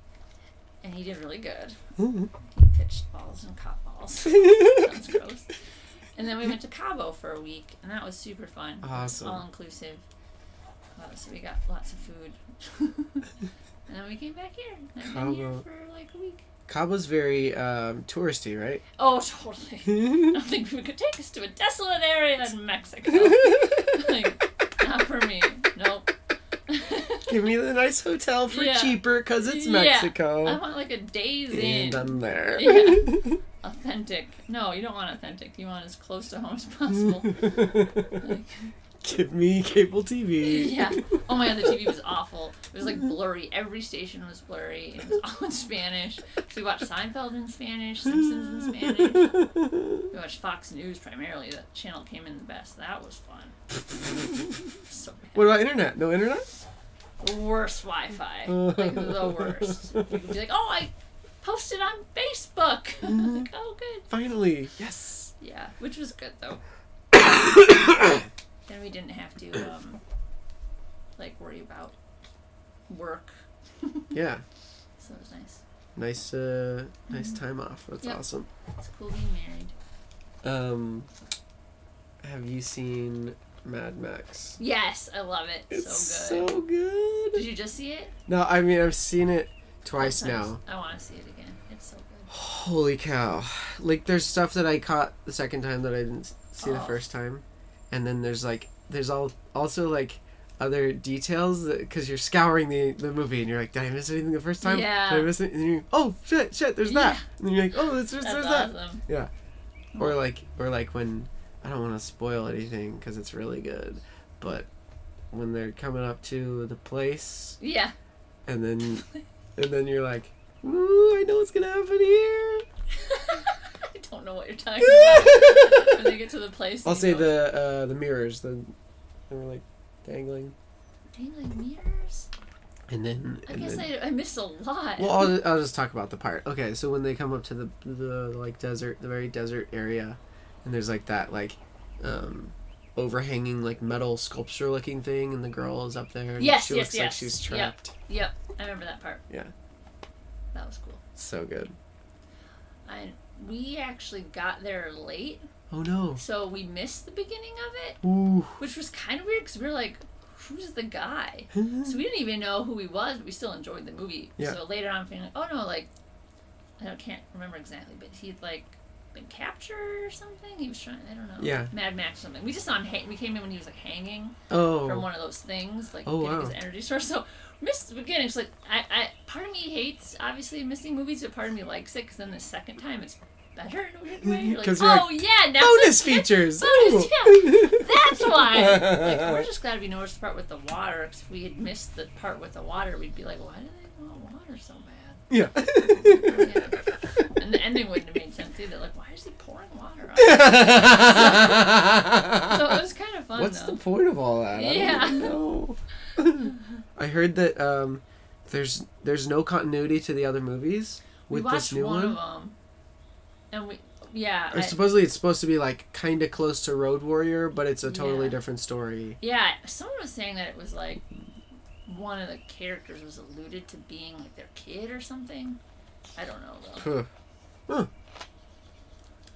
And he did really good. He pitched balls and caught balls. Sounds gross. And then we went to Cabo for a week, and that was super fun. Awesome. All inclusive. Uh, so we got lots of food. and then we came back here. I've been here Cabo. for like a week. Cabo's very um, touristy, right? Oh, totally. I don't think we could take us to a desolate area in Mexico. like, not for me. Nope. Give me the nice hotel for Yeah. cheaper because it's Yeah. Mexico. I want like a day's and in. I'm there. Yeah. Authentic. No, you don't want authentic. You want as close to home as possible. Like, Give me cable TV. yeah. Oh my god, the TV was awful. It was like blurry. Every station was blurry. It was all in Spanish. So we watched Seinfeld in Spanish, Simpsons in Spanish. We watched Fox News primarily. That channel came in the best. That was fun. So bad. What about internet? No internet? Worst Wi-Fi. Like the worst. You could be like, oh, I posted on Facebook. Mm-hmm. like, oh, good. Finally, yes. Yeah, which was good though. then we didn't have to um, like worry about work. Yeah, So it was nice. nice, uh, nice time off. That's Yep. awesome. It's cool being married. Um, have you seen Mad Max? Yes, I love it. It's so good. so good. Did you just see it? No, I mean I've seen it twice now. I want to see it again. It's so good. Holy cow! Like there's stuff that I caught the second time that I didn't see the Oh. first time, and then there's like there's all also like other details uh, because you're scouring the the movie and you're like, did I miss anything the first time? Yeah. Did I miss it? And you're oh shit shit there's that. Yeah. And then you're like oh there's, there's, there's that. Yeah. Or mm. like or like when I don't want to spoil anything because it's really good, but when they're coming up to the place, Yeah. and then and then you're like, Ooh, I know what's gonna happen here. Don't know what you're talking about. when they get to the place. I'll say the uh, the mirrors. The they were like dangling, Dangling mirrors. and then I and guess then, I, I missed a lot. Well, I'll, I'll just talk about the part. Okay, so when they come up to the the like desert, the very desert area, and there's like that like um overhanging like metal sculpture looking thing, and the girl is up there. And Yes, she yes, looks like yes. she's Yep. trapped. Yep, I remember that part. Yeah. That was cool. So good. I we actually got there late, Oh no. so we missed the beginning of it, Ooh. which was kind of weird because we were like, "Who's the guy?" So we didn't even know who he was, but we still enjoyed the movie. Yeah. So later on, feeling like, "Oh no!" Like, I don't, can't remember exactly, but he'd like been captured or something. He was trying. I don't know. Yeah. Mad Max or something. We just saw him. Hang, we came in when he was like hanging. oh. from one of those things, like Oh, getting wow. his energy source. So missed the beginning. It's like I, I, part of me hates obviously missing movies, but part of me likes it because then the second time it's better in a weird way. Like, oh yeah, now Bonus features. Bonus, Ooh. That's why. Like, we're just glad we noticed the part with the water. Because if we had missed the part with the water, we'd be like, why do they want water so bad? yeah. And the ending wouldn't have made sense either. Like, why is he pouring water on? it? So it was kind of fun. What's though. the point of all that? Yeah. I don't know. I heard that um, there's there's no continuity to the other movies we with watched this new one, one. And we yeah. Or I- supposedly it's supposed to be like kind of close to Road Warrior, but it's a totally Yeah. different story. Yeah, someone was saying that it was like one of the characters was alluded to being like their kid or something. I don't know though. Huh.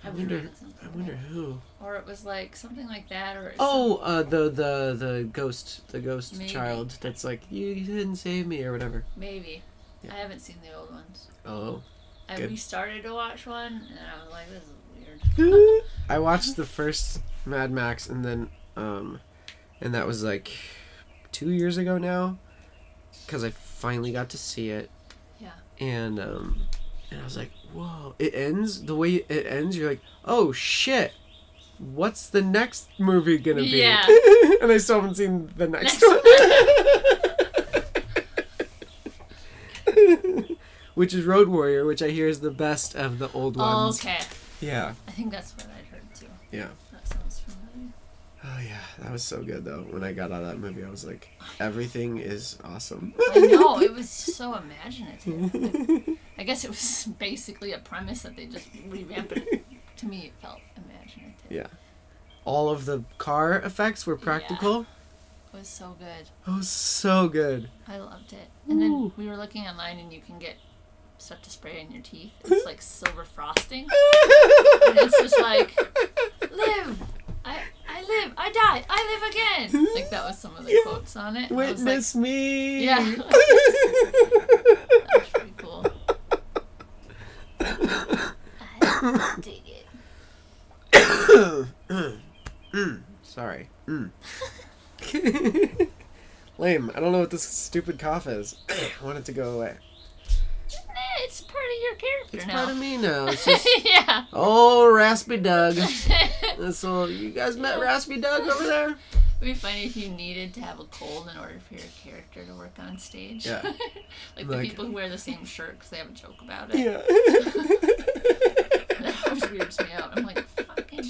I, I wonder. I wonder who. Or it was like something like that, or Oh, uh, the the the ghost, the ghost Maybe. child. That's like you, you didn't save me or whatever. maybe. Yeah. I haven't seen the old ones. Oh. I Good. restarted to watch one, and I was like, "This is weird." I watched the first Mad Max and then um and that was like 2 years ago now cuz I finally got to see it. Yeah. And um and I was like, "Whoa, it ends the way it ends. You're like, "Oh shit. What's the next movie to be?" Yeah. and I still haven't seen the next, one. which is Road Warrior, which I hear is the best of the old ones. Oh, ones. okay. Yeah. I think that's what I heard too. Yeah. That sounds familiar. Oh yeah, that was so good though. When I got out of that movie, I was like, everything is awesome. I know it was so imaginative. Like, I guess it was basically a premise that they just revamped it. To me, it felt imaginative. Yeah. All of the car effects were practical. It was so good. It was so good. I loved it. And then we were looking online, and you can get stuff to spray in your teeth. It's like silver frosting. And it's just like, live. I, I live. I die. I live again. Like that was some of the Yeah. quotes on it. and I was like, Witness me. Yeah. that was pretty cool. I dig it. mm, sorry. Mm. Lame. I don't know what this stupid cough is. I want it to go away. It's part of your character It's now. part of me now. It's just, yeah. oh, Raspy Doug. So you guys met Raspy Doug over there? It'd be funny if you needed to have a cold in order for your character to work on stage. Yeah. like the people who wear the same shirt because they have a joke about it. Yeah. That always weirds me out. I'm like, fucking,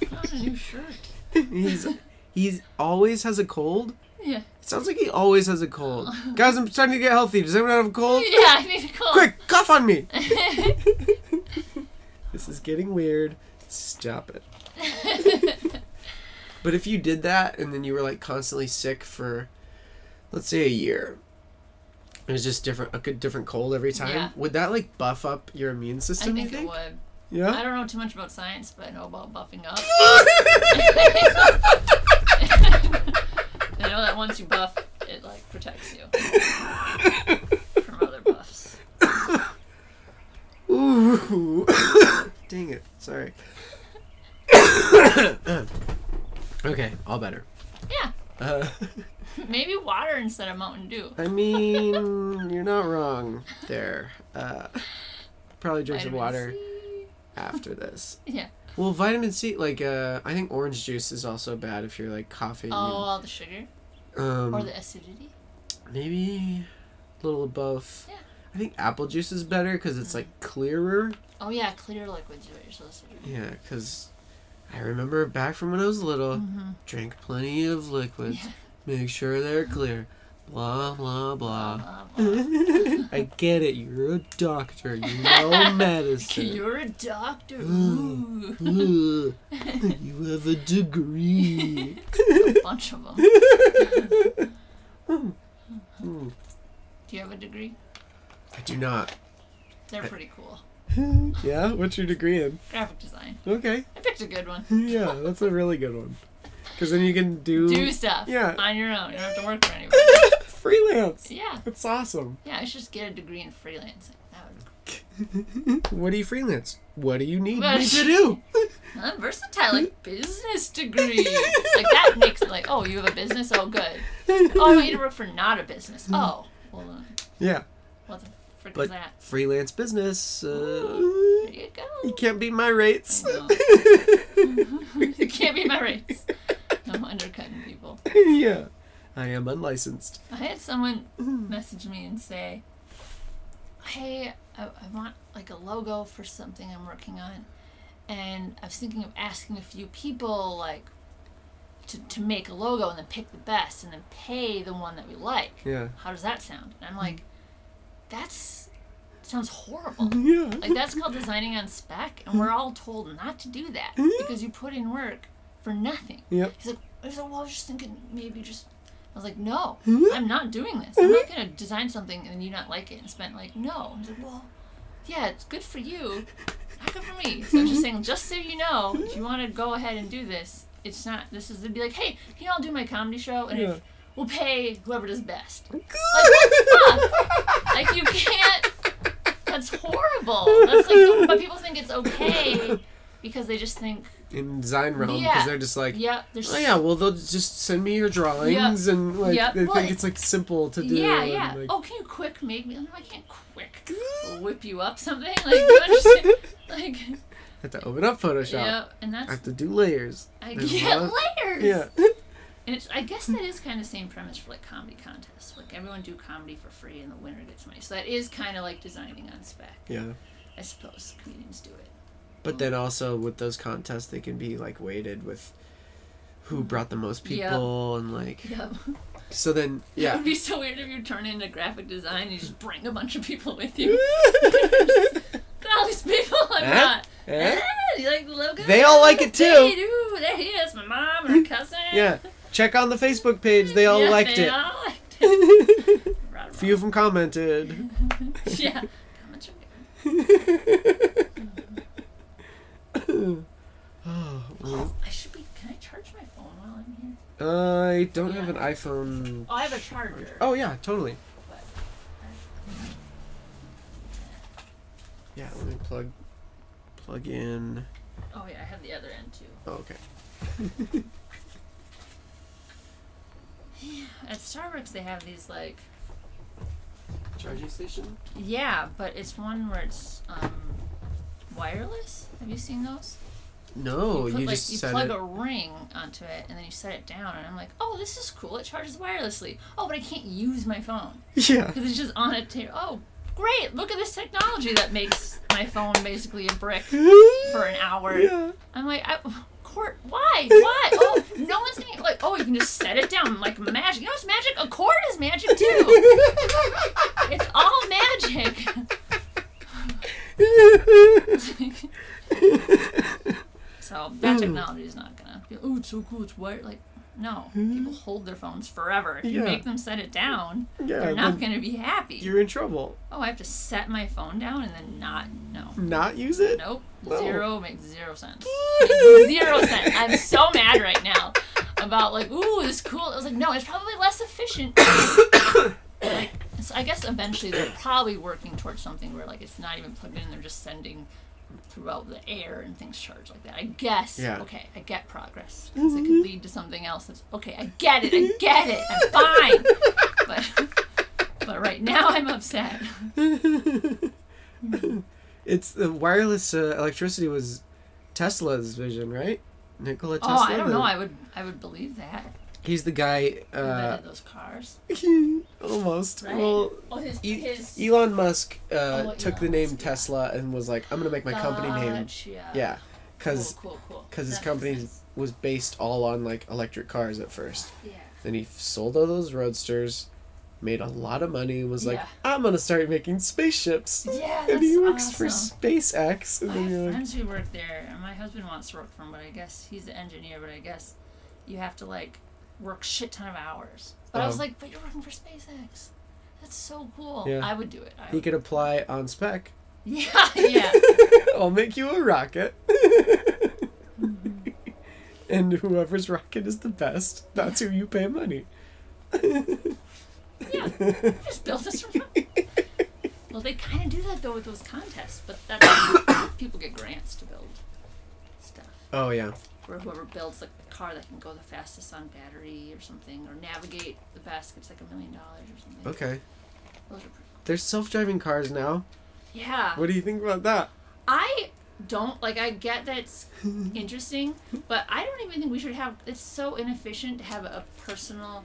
put on a new shirt. he's he's always has a cold. Yeah. It sounds like he always has a cold. Guys, I'm starting to get healthy. Does anyone have a cold? Yeah, I need a cold. Quick, cough on me. this is getting weird. Stop it. But if you did that and then you were like constantly sick for, let's say a year, it was just different a good different cold every time. Yeah. Would that like buff up your immune system? I think you it think? would. I don't know too much about science, but I know about buffing up. I know that once you buff, it like protects you from other buffs. Ooh. Dang it. Sorry. okay, all better. Yeah, Uh, maybe water instead of Mountain Dew. I mean, you're not wrong there. Uh, probably drink some water C. after this. Yeah. Well, vitamin C, like, uh, I think orange juice is also bad if you're like coughing. Oh, all the sugar. Um, or the acidity. maybe a little of both. Yeah. I think apple juice is better because it's like clearer. Oh yeah, clear liquids what you're supposed to do. Yeah, because I remember back from when I was little, Mm-hmm. drank plenty of liquids. Yeah. Make sure they're clear. Blah blah blah. I get it. You're a doctor. You know medicine. You're a doctor. Mm. Ooh. You have a degree. a bunch of them. Mm. Do you have a degree? I do not. They're pretty cool. yeah? What's your degree in? Graphic design. Okay. I picked a good one. Yeah, that's a really good one. Because then you can do, Do stuff Yeah. on your own. You don't have to work for anybody. Freelance. Yeah. That's awesome. Yeah, I should just get a degree in freelancing. Would what do you freelance? What do you need Well, me to do? I'm versatile, like business degree. like that makes it like, oh, you have a business? Oh, good. Oh, I want you to work for not a business. Oh, well, uh, yeah, what the frick but is that? freelance business. Uh, There you go. you can't beat my rates. You can't beat my rates. No undercutting people. yeah, I am unlicensed. I had someone message me and say, "Hey, I, I want like a logo for something I'm working on, and I was thinking of asking a few people like to to make a logo and then pick the best and then pay the one that we like. Yeah. How does that sound?" And I'm like, "That's sounds horrible." Yeah. Like that's called designing on spec, and we're all told not to do that because you put in work for nothing. Yep. He's like, I was like, well, I was just thinking maybe just. I was like, no, Hmm? I'm not doing this. I'm not gonna design something and you not like it and spend like no. He's like, well, yeah, it's good for you, not good for me. So I'm just saying, just so you know, if you want to go ahead and do this, it's not. This is to be like, hey, can you all do my comedy show and Yeah. if we'll pay whoever does best. Like what the fuck? Like you can't. That's horrible. That's like, but people think it's okay because they just think, In design realm, because Yeah. they're just like, yep, there's. oh yeah, well they'll just send me your drawings and like Yep. they Well, think it's like simple to do. Yeah, yeah. like- oh, can you quick make me? No, I can't quick whip you up something. Like you understand? Like have to open up Photoshop. yeah, and I that's have to do layers. I There's get lot layers. Yeah. And it's I guess that is kind of the same premise for like comedy contests. Like everyone do comedy for free and the winner gets money. So that is kind of like designing on spec. yeah. I suppose comedians do it. But then also with those contests, they can be like weighted with who brought the most Yep. people and like. Yep. So then, yeah. It would be so weird if you turn into graphic design and you just bring a bunch of people with you. All these people I'm Eh? not. Eh? Ah, do you like the logo? They all like it too. They do. There he is, my mom and her cousin. Yeah. Check on the Facebook page. They all Yeah, liked they it. all liked it. Right, Few of them commented. yeah. Comments are good. oh, Oh, I should be. Can I charge my phone while I'm here? I don't have an iPhone. Oh, I have a charger. Oh yeah, totally. But, Yeah, let me plug plug in. oh yeah, I have the other end too. Oh, okay. At Starbucks, they have these like. Charging station. Yeah, but it's one where it's um, wireless. Have you seen those? No, you, put, you like, just you plug it. a ring onto it and then you set it down and I'm like, oh, this is cool. It charges wirelessly. Oh, but I can't use my phone Yeah. because it's just on a table. Oh, great! Look at this technology that makes my phone basically a brick for an hour. Yeah. I'm like, I, court? Why? Why? Oh, no one's gonna like. Oh, you can just set it down like magic. You know what's magic? A cord is magic too. It's all magic. so that technology is not gonna. Be, oh, it's so cool. It's wired. Like, no, hmm? people hold their phones forever. If you Yeah. make them set it down, Yeah, they're not gonna be happy. You're in trouble. Oh, I have to set my phone down and then not. No. Not use it? Nope. No. Zero makes zero sense. Makes zero sense. I'm so mad right now about like, ooh, this cool. I was like, no, it's probably less efficient. like, so I guess eventually they're probably working towards something where like it's not even plugged in; they're just sending throughout the air and things charge like that. I guess. Yeah. Okay, I get progress because it could lead to something else. That's okay. I get it. I get it. I'm fine. But but right now I'm upset. it's the wireless uh, electricity was Tesla's vision, right? Nikola Tesla. Oh, I don't know. I would I would believe that. He's the guy. Uh, invented those cars. almost. Right? Well, his, E- his Elon Musk uh, Oh, took Elon the name Musk, yeah. Tesla and was like, "I'm gonna make my company name." Yeah, because cool, cool, cool. because his company was based all on like electric cars at first. Yeah. Then he sold all those roadsters, made a lot of money, and was like, Yeah. "I'm gonna start making spaceships." Yeah, and he works for awesome. SpaceX. And I have like, friends who work there, and my husband wants to work for him, but I guess he's an engineer. But I guess you have to like work shit ton of hours. But I was Oh. like, but you're working for SpaceX. That's so cool. Yeah. I would do it. I he could apply on spec. Yeah, yeah. I'll make you a rocket. Mm-hmm. and whoever's rocket is the best, that's who you pay money. Yeah. Just build this from. Well, they kind of do that though with those contests, but that's people get grants to build stuff. Oh yeah. Or whoever builds like the car that can go the fastest on battery or something, or navigate the best gets like a million dollars or something. Okay. Those are pretty There's self-driving cars now. Yeah. What do you think about that? I don't like I get that it's interesting, but I don't even think we should have it's so inefficient to have a personal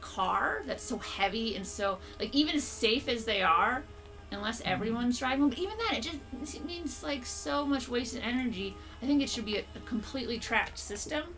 car that's so heavy and so like even as safe as they are, unless mm-hmm. everyone's driving, but even then it just it means like so much wasted energy. I think it should be a, a completely tracked system.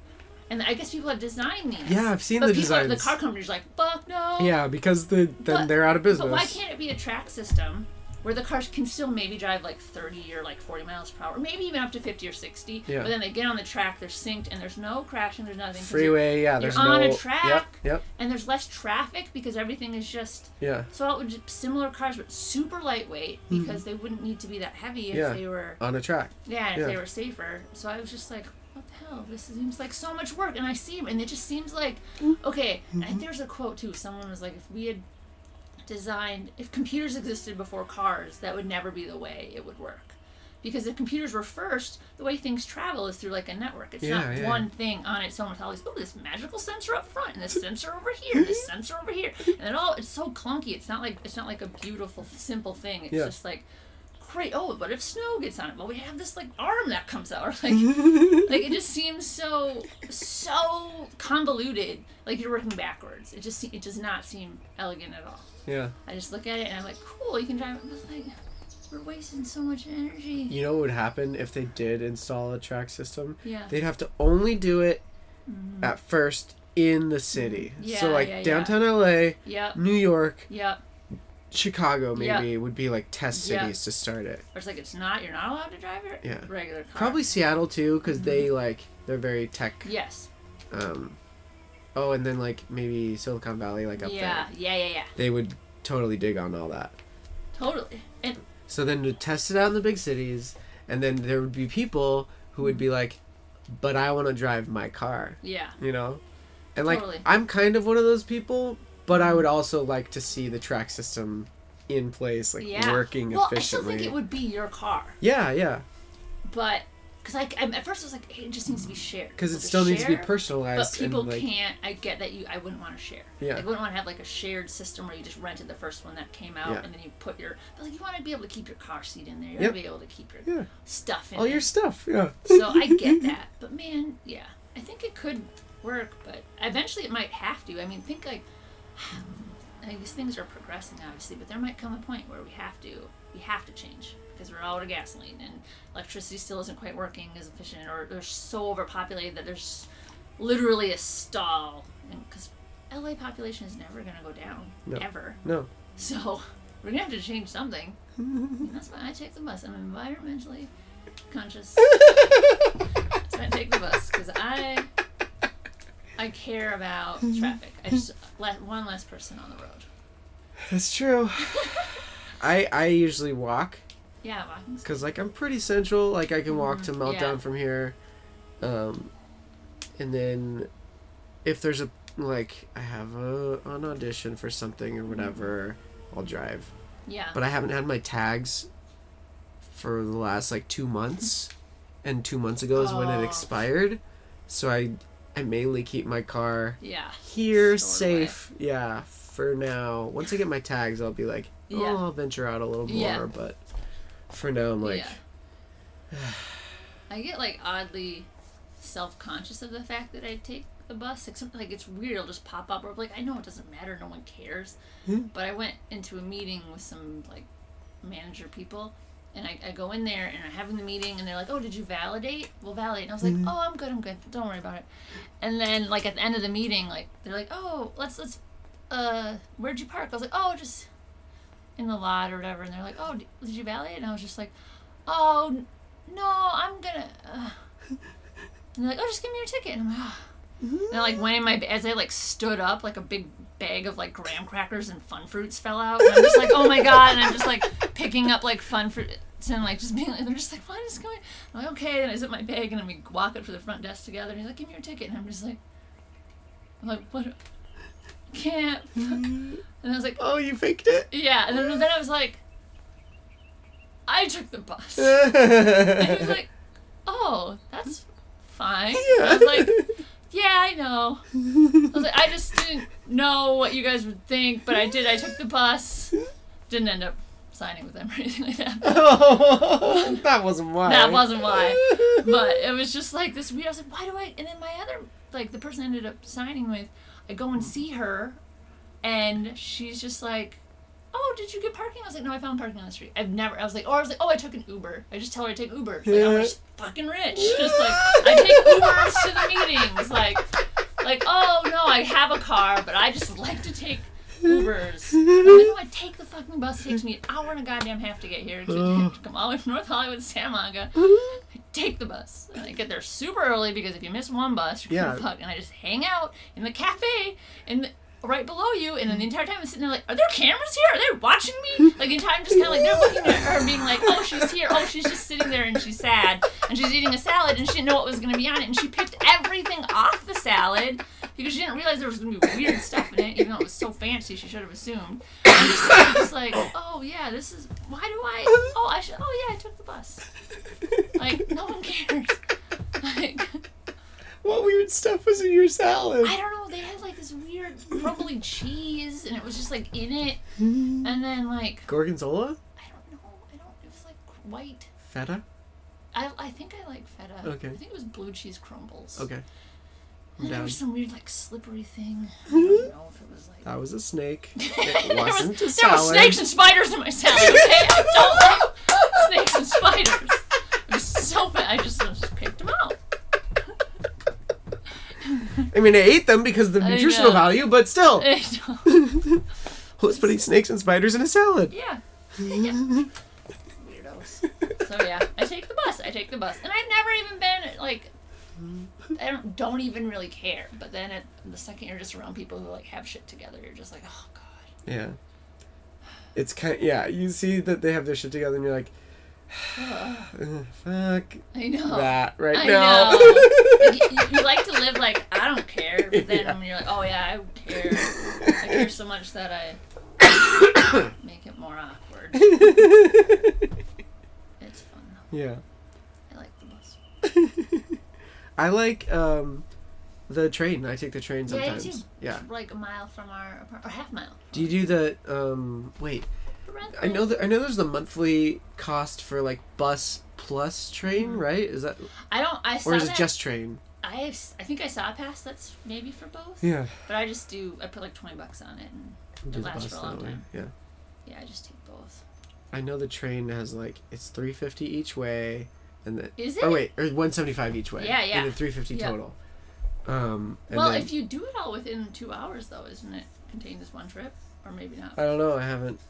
And I guess people have designed these. Yeah, I've seen but the people, the car companies like, fuck no. Yeah, because the then But- they're out of business. But why can't it be a track system where the cars can still maybe drive like 30 or like 40 miles per hour, maybe even up to 50 or 60? Yeah. But then they get on the track, they're synced, and there's no crashing, there's nothing. 'cause you're- Freeway, yeah. There's you're no. on a track. Yep. Yep. And there's less traffic because everything is just. Yeah. So it would similar cars, but super lightweight because they wouldn't need to be that heavy if Mm-hmm. Yeah. they were. On a track. Yeah, if Yeah. they were safer. So I was just like, what the hell? This seems like so much work. And I see and it just seems like, okay. I think there's a quote too. Someone was like, if we had designed, if computers existed before cars, that would never be the way it would work. Because if computers were first, the way things travel is through like a network. It's Yeah, not yeah. one thing on its own with all these, oh, this magical sensor up front, and this sensor over here, this sensor over here. And it all, it's so clunky. It's not like, it's not like a beautiful, simple thing. It's Yeah. just like, great. Oh, what if snow gets on it? Well, we have this like arm that comes out. Or like, like it just seems so so convoluted. Like you're working backwards. It just it does not seem elegant at all. Yeah. I just look at it and I'm like, cool. You can drive. it. I was like, we're wasting so much energy. You know what would happen if they did install a track system? Yeah. They'd have to only do it at first in the city. Mm-hmm. Yeah, so like yeah, yeah. downtown LA, Yep. New York, Yep. Chicago maybe would be like test cities to start it. Or it's like it's not. You're not allowed to drive your Yeah. regular car. Probably Seattle too cuz Mm-hmm. they like they're very tech Yes. um Oh, and then like maybe Silicon Valley like up Yeah. there. Yeah, yeah. Yeah. Yeah. They would totally dig on all that. Totally. And So then to test it out in the big cities, and then there would be people who would be like, "But I want to drive my car," yeah. you know, and like Totally. I'm kind of one of those people, but I would also like to see the track system in place, like Yeah. working well, I still think it would be your car, Yeah, yeah, but because I, I at first I was like, hey, it just needs to be shared. because it still needs to be personalized. But people and, like, can't. I get that you. I wouldn't want to share. Yeah. I wouldn't want to have like a shared system where you just rented the first one that came out Yeah. and then you put your. But like you want to be able to keep your car seat in there. You Yep. want to be able to keep your Yeah, stuff in all there. your stuff. Yeah. so I get that, but man, yeah, I think it could work, but eventually it might have to. I mean, think like. I guess things are progressing, obviously, but there might come a point where we have to we have to change because we're out of gasoline and electricity still isn't quite working as efficient, or they're so overpopulated that there's literally a stall. Because LA population is never going to go down No. ever, No. so we're gonna have to change something. and that's why I take the bus. I'm environmentally conscious. so I take the bus because I I care about mm-hmm. traffic. I just let one less person on the road. That's true. I I usually walk Yeah, walking's because like I'm pretty central. Like I can walk mm-hmm. to Meltdown yeah. from here, um, and then if there's a like I have a an audition for something or whatever, mm-hmm. I'll drive. yeah. But I haven't had my tags for the last like two months, and two months ago is when it Oh. expired. So I I mainly keep my car yeah. here Stored away. safe. Yeah, for now. Once I get my tags, I'll be like, oh, Yeah. I'll venture out a little more. Yeah. But for now, I'm like. yeah. I get like oddly self conscious of the fact that I take the bus. Like, like it's weird. It'll just pop up. Or like, I know it doesn't matter. No one cares. Hmm. But I went into a meeting with some like manager people. And I, I go in there and I'm having the meeting and they're like, oh, did you validate? We'll validate. And I was like, oh, I'm good, I'm good. Don't worry about it. And then like at the end of the meeting, like they're like, oh, let's let's, uh, where'd you park? I was like, oh, just in the lot or whatever. And they're like, oh, did you validate? And I was just like, oh, no, I'm gonna. Uh. And they're like, oh, just give me your ticket. And I'm like, oh. And I like went in my as I like stood up, like a big bag of like graham crackers and fun fruits fell out. And I'm just like, oh my god! And I'm just like picking up like fun fruits and like just being like, they're just like, what is going? I'm like, okay. And I zip my bag and then we walk up to the front desk together. And he's like, give me your ticket. And I'm just like, I'm like, what? Can't. And I was like, Oh, you faked it. yeah. And then, then I was like, I took the bus. And he was like, "Oh, that's fine." I was like, "Yeah, I know." I was like, "I just didn't know what you guys would think, but I did. I took the bus. Didn't end up signing with them or anything like that. oh, that wasn't why. That wasn't why. But it was just like this weird. I was like, "Why do I?" And then my other, like the person I ended up signing with, I go and see her, and she's just like. Oh, did you get parking? I was like, no, I found parking on the street. I've never. I was like, or I was like, oh, I took an Uber. I just tell her I take Uber. Like, I'm just fucking rich. Just like I take Ubers to the meetings. Like, like oh no, I have a car, but I just like to take Ubers. Like, no, I take the fucking bus. It takes me an hour and a goddamn half to get here. To, to come all the way from North Hollywood to Santa Monica. I take the bus. And I get there super early because if you miss one bus, you're Yeah. fuck. And I just hang out in the cafe in the, right below you. And then the entire time I'm sitting there like, are there cameras here? Are they watching me? Like the entire time just kind of like they're looking at her being like, oh, she's here. Oh, she's just sitting there and she's sad. And she's eating a salad and she didn't know what was gonna be on it. And she picked everything off the salad because she didn't realize there was gonna be weird stuff in it, even though it was so fancy. She should have assumed. And I'm just, just like, oh yeah, this is why do I? Oh, I should. Oh yeah, I took the bus. Like no one cares. Like what weird stuff was in your salad? I don't know. They had like this weird crumbly cheese, and it was just like in it. Hmm. And then like Gorgonzola? I don't know. I don't. It was like white. Feta? I I think I like feta. Okay. I think it was blue cheese crumbles. Okay. And I'm then there down. was some weird like slippery thing. I don't know if it was like. That was a snake. there, It was, wasn't a there was salad. snakes and spiders in my salad. Okay, I don't like snakes and spiders. It was so bad. I just, I just picked them out. I mean, I ate them because of the nutritional value, but still. Who's putting snakes and spiders in a salad? Yeah. yeah. Weirdos. So yeah, I take the bus. I take the bus, and I've never even been like. I don't don't even really care. But then at the second you're just around people who like have shit together, you're just like, oh god. Yeah. It's kind Of, yeah, you see that they have their shit together and you're like, "Ugh, fuck I know. that right I now. know. You, you like to live like I don't care, but then Yeah. when you're like, oh yeah, I care. I care so much that I make it more awkward. It's fun though. yeah. I like the bus. I like um the train. I take the train Yeah, I do sometimes. Yeah. Like a mile from our apartment, or half mile. Do you do the um wait, I know that I know there's the monthly cost for like bus plus train, Mm-hmm. right? Is that I don't. I saw or is it just train? I I think I saw a pass that's maybe for both. Yeah. But I just do. I put like twenty bucks on it, and it lasts for a long that way, time. Yeah. Yeah, I just take both. I know the train has like it's three fifty each way, and then Is it? oh wait, or one seventy five each way. Yeah, yeah. And then three fifty Yeah. total. Um. And well, then, if you do it all within two hours, though, isn't it contained as one trip, or maybe not? I don't know. I haven't.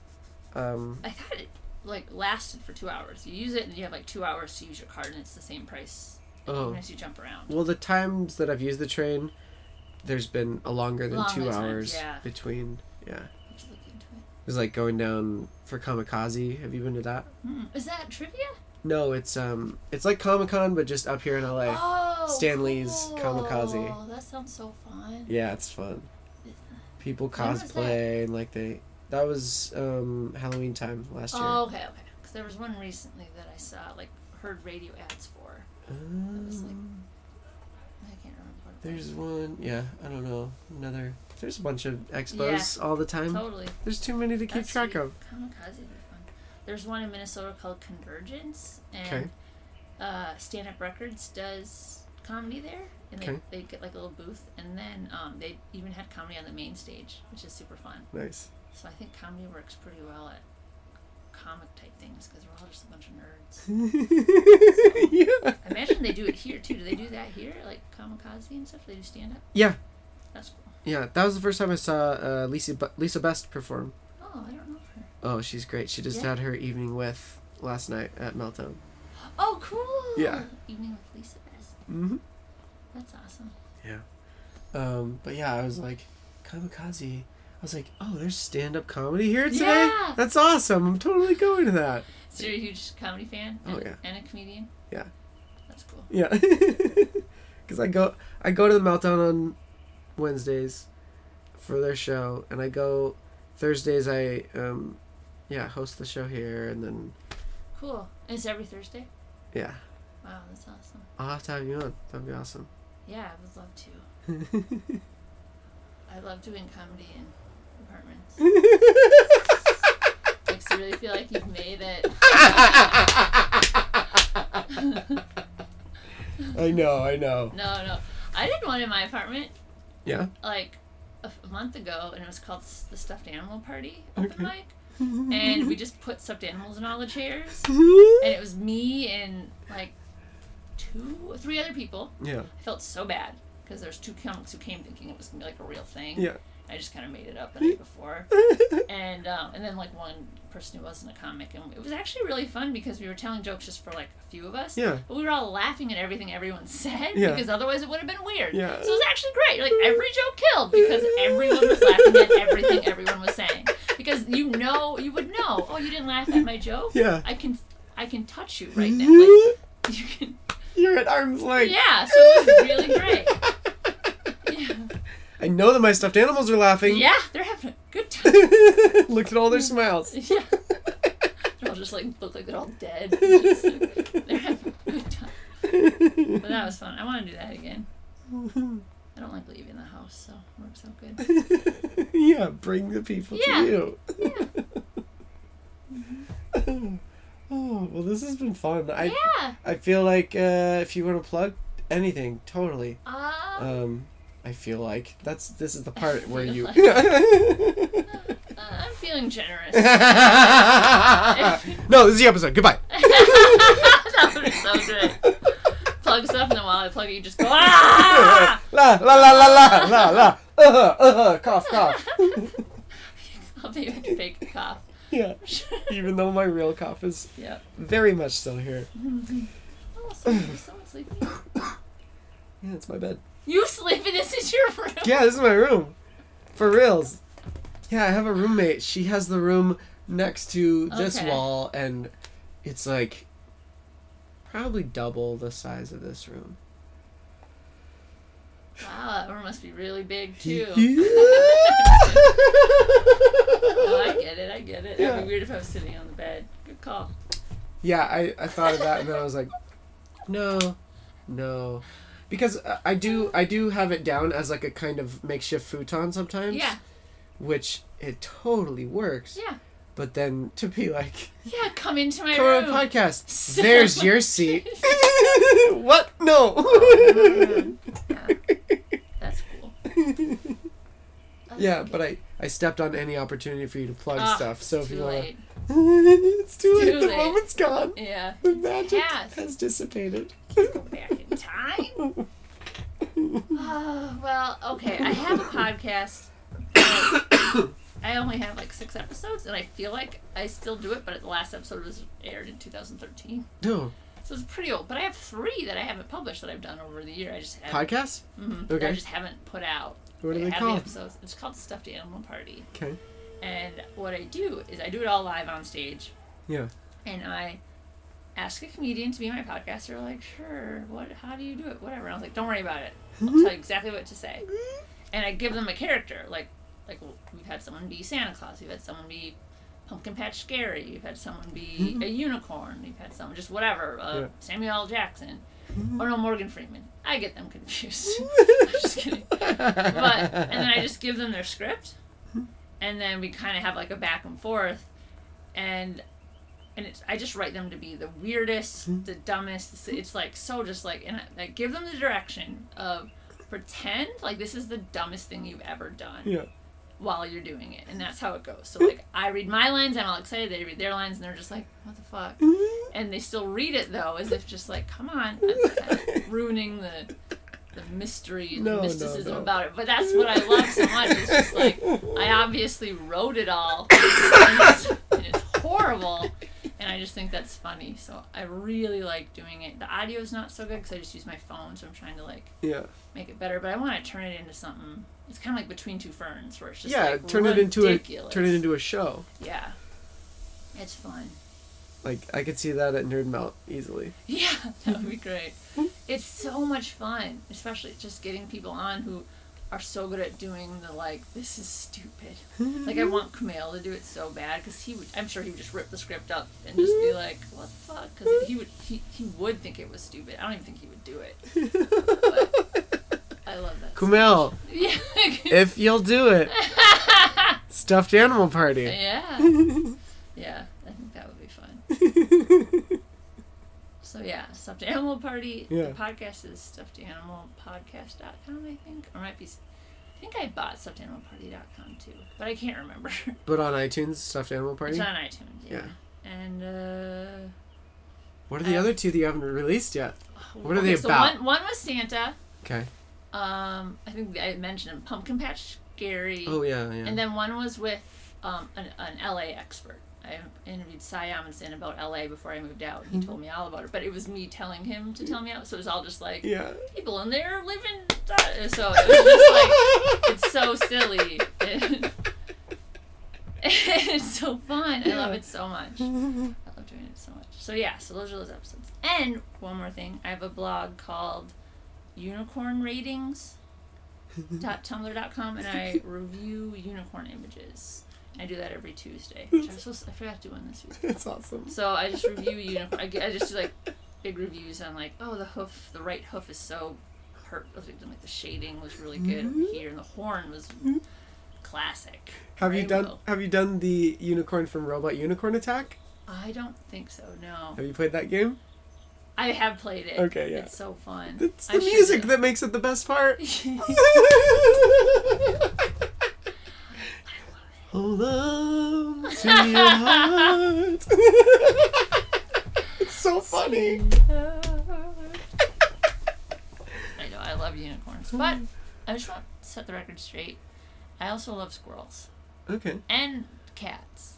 Um. I thought it like lasted for two hours. You use it, and you have like two hours to use your card, and it's the same price Oh. even as you jump around. Well, the times that I've used the train, there's been a longer than Longer two times, hours yeah. between. Yeah. Have to look into it. Was like going down for Comikaze. Have you been to that? Hmm. Is that trivia? No, it's um, it's like Comic Con, but just up here in LA. Oh, Stan Lee's cool. Comikaze. Oh, that sounds so fun. Yeah, it's fun. People cosplay and like they. That was um Halloween time last year. Oh, okay, okay. Because there was one recently that I saw, like, heard radio ads for. was like- Um, I can't remember there's one. Yeah, I don't know. Another. There's a bunch of expos all the time. Totally. There's too many to keep That's track sweet. of. Comikaze are fun. There's one in Minnesota called Convergence, and Okay. uh, Stand Up Records does comedy there, and they Okay. they get like a little booth, and then um, they even had comedy on the main stage, which is super fun. Nice. So I think comedy works pretty well at comic type things because we're all just a bunch of nerds. yeah. I imagine they do it here too. Do they do that here, like Comikaze and stuff? Do they do stand up? Yeah. That's cool. Yeah. That was the first time I saw uh, Lisa Be- Lisa Best perform. Oh, I don't know her. Oh, she's great. She just Yeah. had her evening with last night at Meltdown. Oh, cool. Yeah. Evening with Lisa Best. Mm-hmm. That's awesome. Yeah. Um, but yeah, I was like, Comikaze. I was like, oh, there's stand up comedy here today? Yeah. That's awesome. I'm totally going to that. So you're a huge comedy fan? Oh, and, yeah. And a comedian? Yeah. That's cool. Yeah. Because I go, I go to the Meltdown on Wednesdays for their show, and I go Thursdays. I, um, yeah, host the show here, and then, Cool. And it's every Thursday? yeah, Wow, that's awesome. I'll have to have you on. That'd be awesome. Yeah, I would love to. I love doing comedy in apartments. Makes you really feel like you've made it. I know, I know. No, no. I did one in my apartment Yeah. like a, f- a month ago, and it was called S- the Stuffed Animal Party open Okay. mic. And we just put stuffed animals in all the chairs, and it was me and like two, three other people. yeah. I felt so bad because there's two comics who came thinking it was gonna be like a real thing. Yeah. I just kind of made it up the night before, and um, and then like one person who wasn't a comic, and it was actually really fun because we were telling jokes just for like a few of us. Yeah. But we were all laughing at everything everyone said Yeah. because otherwise it would have been weird. Yeah. So it was actually great. Like every joke killed because everyone was laughing at everything everyone was saying. Because you know, you would know. Oh, you didn't laugh at my joke. Yeah. I can, I can touch you right now. Like you can. You're at arm's length. Yeah. So it was really great. I know that my stuffed animals are laughing. Yeah, they're having a good time. Look at all their smiles. Yeah. They're all just like look like they're all dead. Just, like, they're having a good time. But that was fun. I want to do that again. I don't like leaving the house, so it works out good. yeah, bring the people Yeah. to you. Yeah. oh, well, this has been fun. I yeah. I feel like uh, if you want to plug anything, totally. Um, Um, I feel like that's this is the part where you. uh, I'm feeling generous. no, this is the episode. Goodbye. that would be so good. Plug stuff, and then while I plug it, you just go ah. la la la la la la la. Uh, uh, cough cough. I'll be a fake cough. yeah. Even though my real cough is Yep. very much still here. Oh, someone, is someone sleeping? Yeah, it's my bed. You sleeping? This is your room. Yeah, this is my room. For reals. Yeah, I have a roommate. She has the room next to this Okay. wall, and it's like probably double the size of this room. Wow, that room must be really big too. Oh, I get it. I get it. It'd Yeah. be weird if I was sitting on the bed. Good call. yeah, I, I thought of that, and then I was like, no, no. Because uh, I do I do have it down as like a kind of makeshift futon sometimes. Yeah. Which it totally works. Yeah. But then to be like, Yeah. Come into my come on room. a podcast. So There's your seat. what? No. Yeah. That's cool. Yeah, but. I I stepped on any opportunity for you to plug Ah, stuff. So if you want, late. it's too late. Too the late. moment's gone. Yeah. The magic has dissipated. Go back in time. Oh, well, okay. I have a podcast. I only have like six episodes, and I feel like I still do it, but the last episode was aired in 2013. No So it's pretty old. But I have three that I haven't published that I've done over the year. I just haven't. podcast. Mhm, Okay. I just haven't put out. What are they called? The episodes. It's called Stuffed Animal Party. Okay. And what I do is I do it all live on stage. Yeah. And I ask a comedian to be my podcast. They're like, sure. What? How do you do it? Whatever. And I was like, don't worry about it. I'll mm-hmm. tell you exactly what to say. And I give them a character. Like, like we've had someone be Santa Claus. We've had someone be Pumpkin Patch Scary. We've had someone be mm-hmm. a unicorn. We've had someone just whatever. Uh, Yeah. Samuel L. Jackson. Mm-hmm. Or no, Morgan Freeman. I get them confused. I'm just kidding. But and then I just give them their script, and then we kind of have like a back and forth, and and it's I just write them to be the weirdest, hmm. the dumbest. It's, like so just like and I, I give them the direction of pretend like this is the dumbest thing you've ever done Yeah. while you're doing it, and that's how it goes. So hmm. like I read my lines, I'm all excited. They read their lines, and they're just like, "What the fuck?" Hmm. And they still read it though, as if just like, "Come on," I'm kind of ruining the the mystery and No, no, the mysticism no. about it. But that's what I love so much. It's just like I obviously wrote it all, and it's, and it's horrible. And I just think that's funny, so I really like doing it. The audio is not so good because I just use my phone, so I'm trying to like Yeah. make it better. But I want to turn it into something. It's kind of like between two ferns, where it's just yeah. like turn it into a turn it into a show. yeah. It's fun. Like I could see that at Nerd Melt easily. Yeah, that would be great. It's so much fun, especially just getting people on who are so good at doing the like, this is stupid. Like I want Kumail to do it so bad because he would. I'm sure he would just rip the script up and just be like, "What the fuck?" Because he would. He, he would think it was stupid. I don't even think he would do it. I love that. so Kumail. Yeah. if you'll do it, stuffed animal party. yeah. Yeah. I think that would be fun. So yeah, stuffed animal party. Yeah. The podcast is stuffedanimalpodcast.com, I think, or might be. I think I bought stuffedanimalparty.com too, but I can't remember. But on iTunes, stuffed animal party. it's on iTunes. Yeah. Yeah. And uh, What are the I- other two that you haven't released yet? What are they so about? One, one was Santa. Okay. Um, I think I mentioned him, Pumpkin Patch Gary. Oh yeah, yeah. And then one was with um, an, an LA expert. I interviewed Cy Amundson about LA before I moved out. He told me all about it, but it was me telling him to tell me out. So it was all just like yeah. people in there living. So it was just like it's so silly. it's so fun. I love it so much. I love doing it so much. So yeah, so those are those episodes. And one more thing, I have a blog called Unicorn Ratings. tumblr.com and I review unicorn images. I do that every Tuesday, which I was I forgot to do one this week. That's awesome. So I just review unicorn. I, I just do like big reviews on like, oh, the hoof, the right hoof is so hurt. Like the shading was really good over here, and the horn was mm-hmm. classic. Have you done. Have you done the unicorn from Robot Unicorn Attack? I don't think so. No, Have you played that game? I have played it. Okay, yeah. It's so fun. It's I the should music that makes it the best part. Hold on to your heart. it's so funny. I know I love unicorns, but I just want to set the record straight. I also love squirrels Okay. and cats,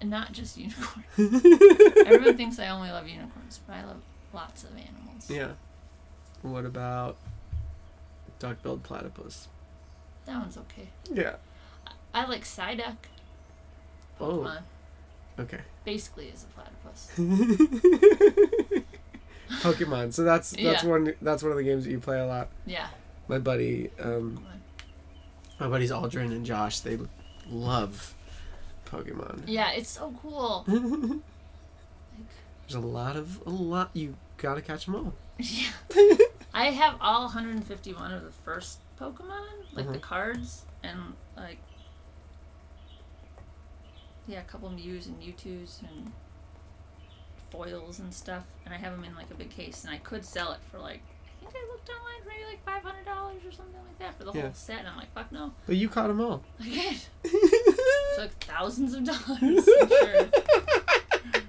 and not just unicorns. Everyone thinks I only love unicorns, but I love lots of animals. yeah. What about duck-billed platypus? That one's okay. Yeah. I like Psyduck. Oh. Okay. basically is a platypus. Pokemon. So that's that's Yeah. one that's one of the games that you play a lot. Yeah. My buddy, um, my buddies Aldrin and Josh, they love Pokemon. Yeah, it's so cool. There's a lot of a lot. You gotta catch them all. yeah. I have all 151 of the first Pokemon, like the Mhm. cards, and like yeah, a couple of Mews and Mewtwo's and foils and stuff, and I have them in like a big case, and I could sell it for like I think I looked online for maybe like five hundred dollars or something like that for the Yeah. whole set, and I'm like, fuck no, But you caught them all. I. It's like thousands of dollars. Sure.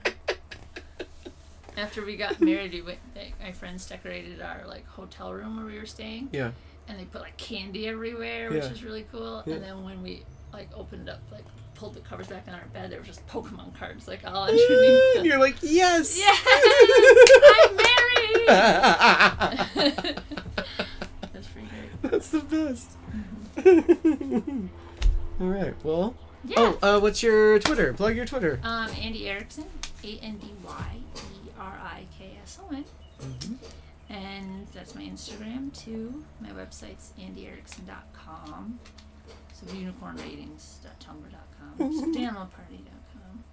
After we got married, we went, they, my friends decorated our like hotel room where we were staying, yeah. and they put like candy everywhere, which Yeah. was really cool. Yeah. And then when we like opened up, like pulled the covers back on our bed, there were just Pokemon cards like all underneath. And you're like, yes. Yes, I'm married. That's pretty great. That's the best. all right. Well. Yeah. Oh, uh, what's your Twitter? Plug your Twitter. Um, Andy Erikson, A N D Y E R I K S O N. Mhm. And that's my Instagram too. My website's andyerikson.com. So unicornratings.tumblr.com. So animalparty.com.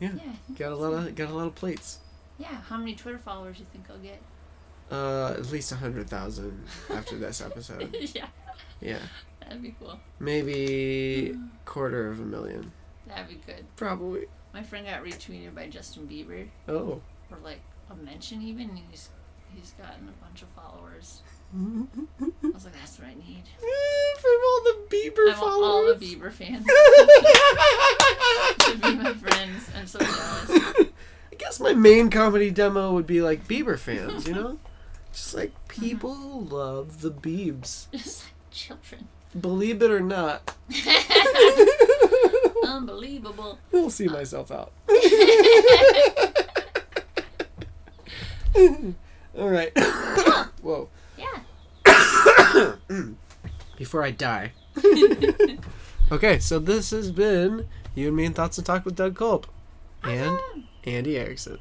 Yeah. Yeah. Got a lot of got a lot of plates. Yeah. How many Twitter followers do you think I'll get? Uh, at least a hundred thousand after this episode. yeah. Yeah, That'd be cool. maybe quarter of a million. That'd be good. Probably. My friend got retweeted by Justin Bieber, Oh. or like a mention even. And he's he's gotten a bunch of followers. I was like, that's what I need. From all the Bieber I want all the. Bieber fans to be my friends. I'm so jealous. I guess my main comedy demo would be like Bieber fans, you know? Just like mm-hmm. people love the Biebs. Just like children. Believe it or not. Unbelievable. I'll see uh. myself out. All right. Whoa. Yeah. Before I die. okay, so this has been You and Me in Thoughts and Talk with Doug Culp and Andy Erikson.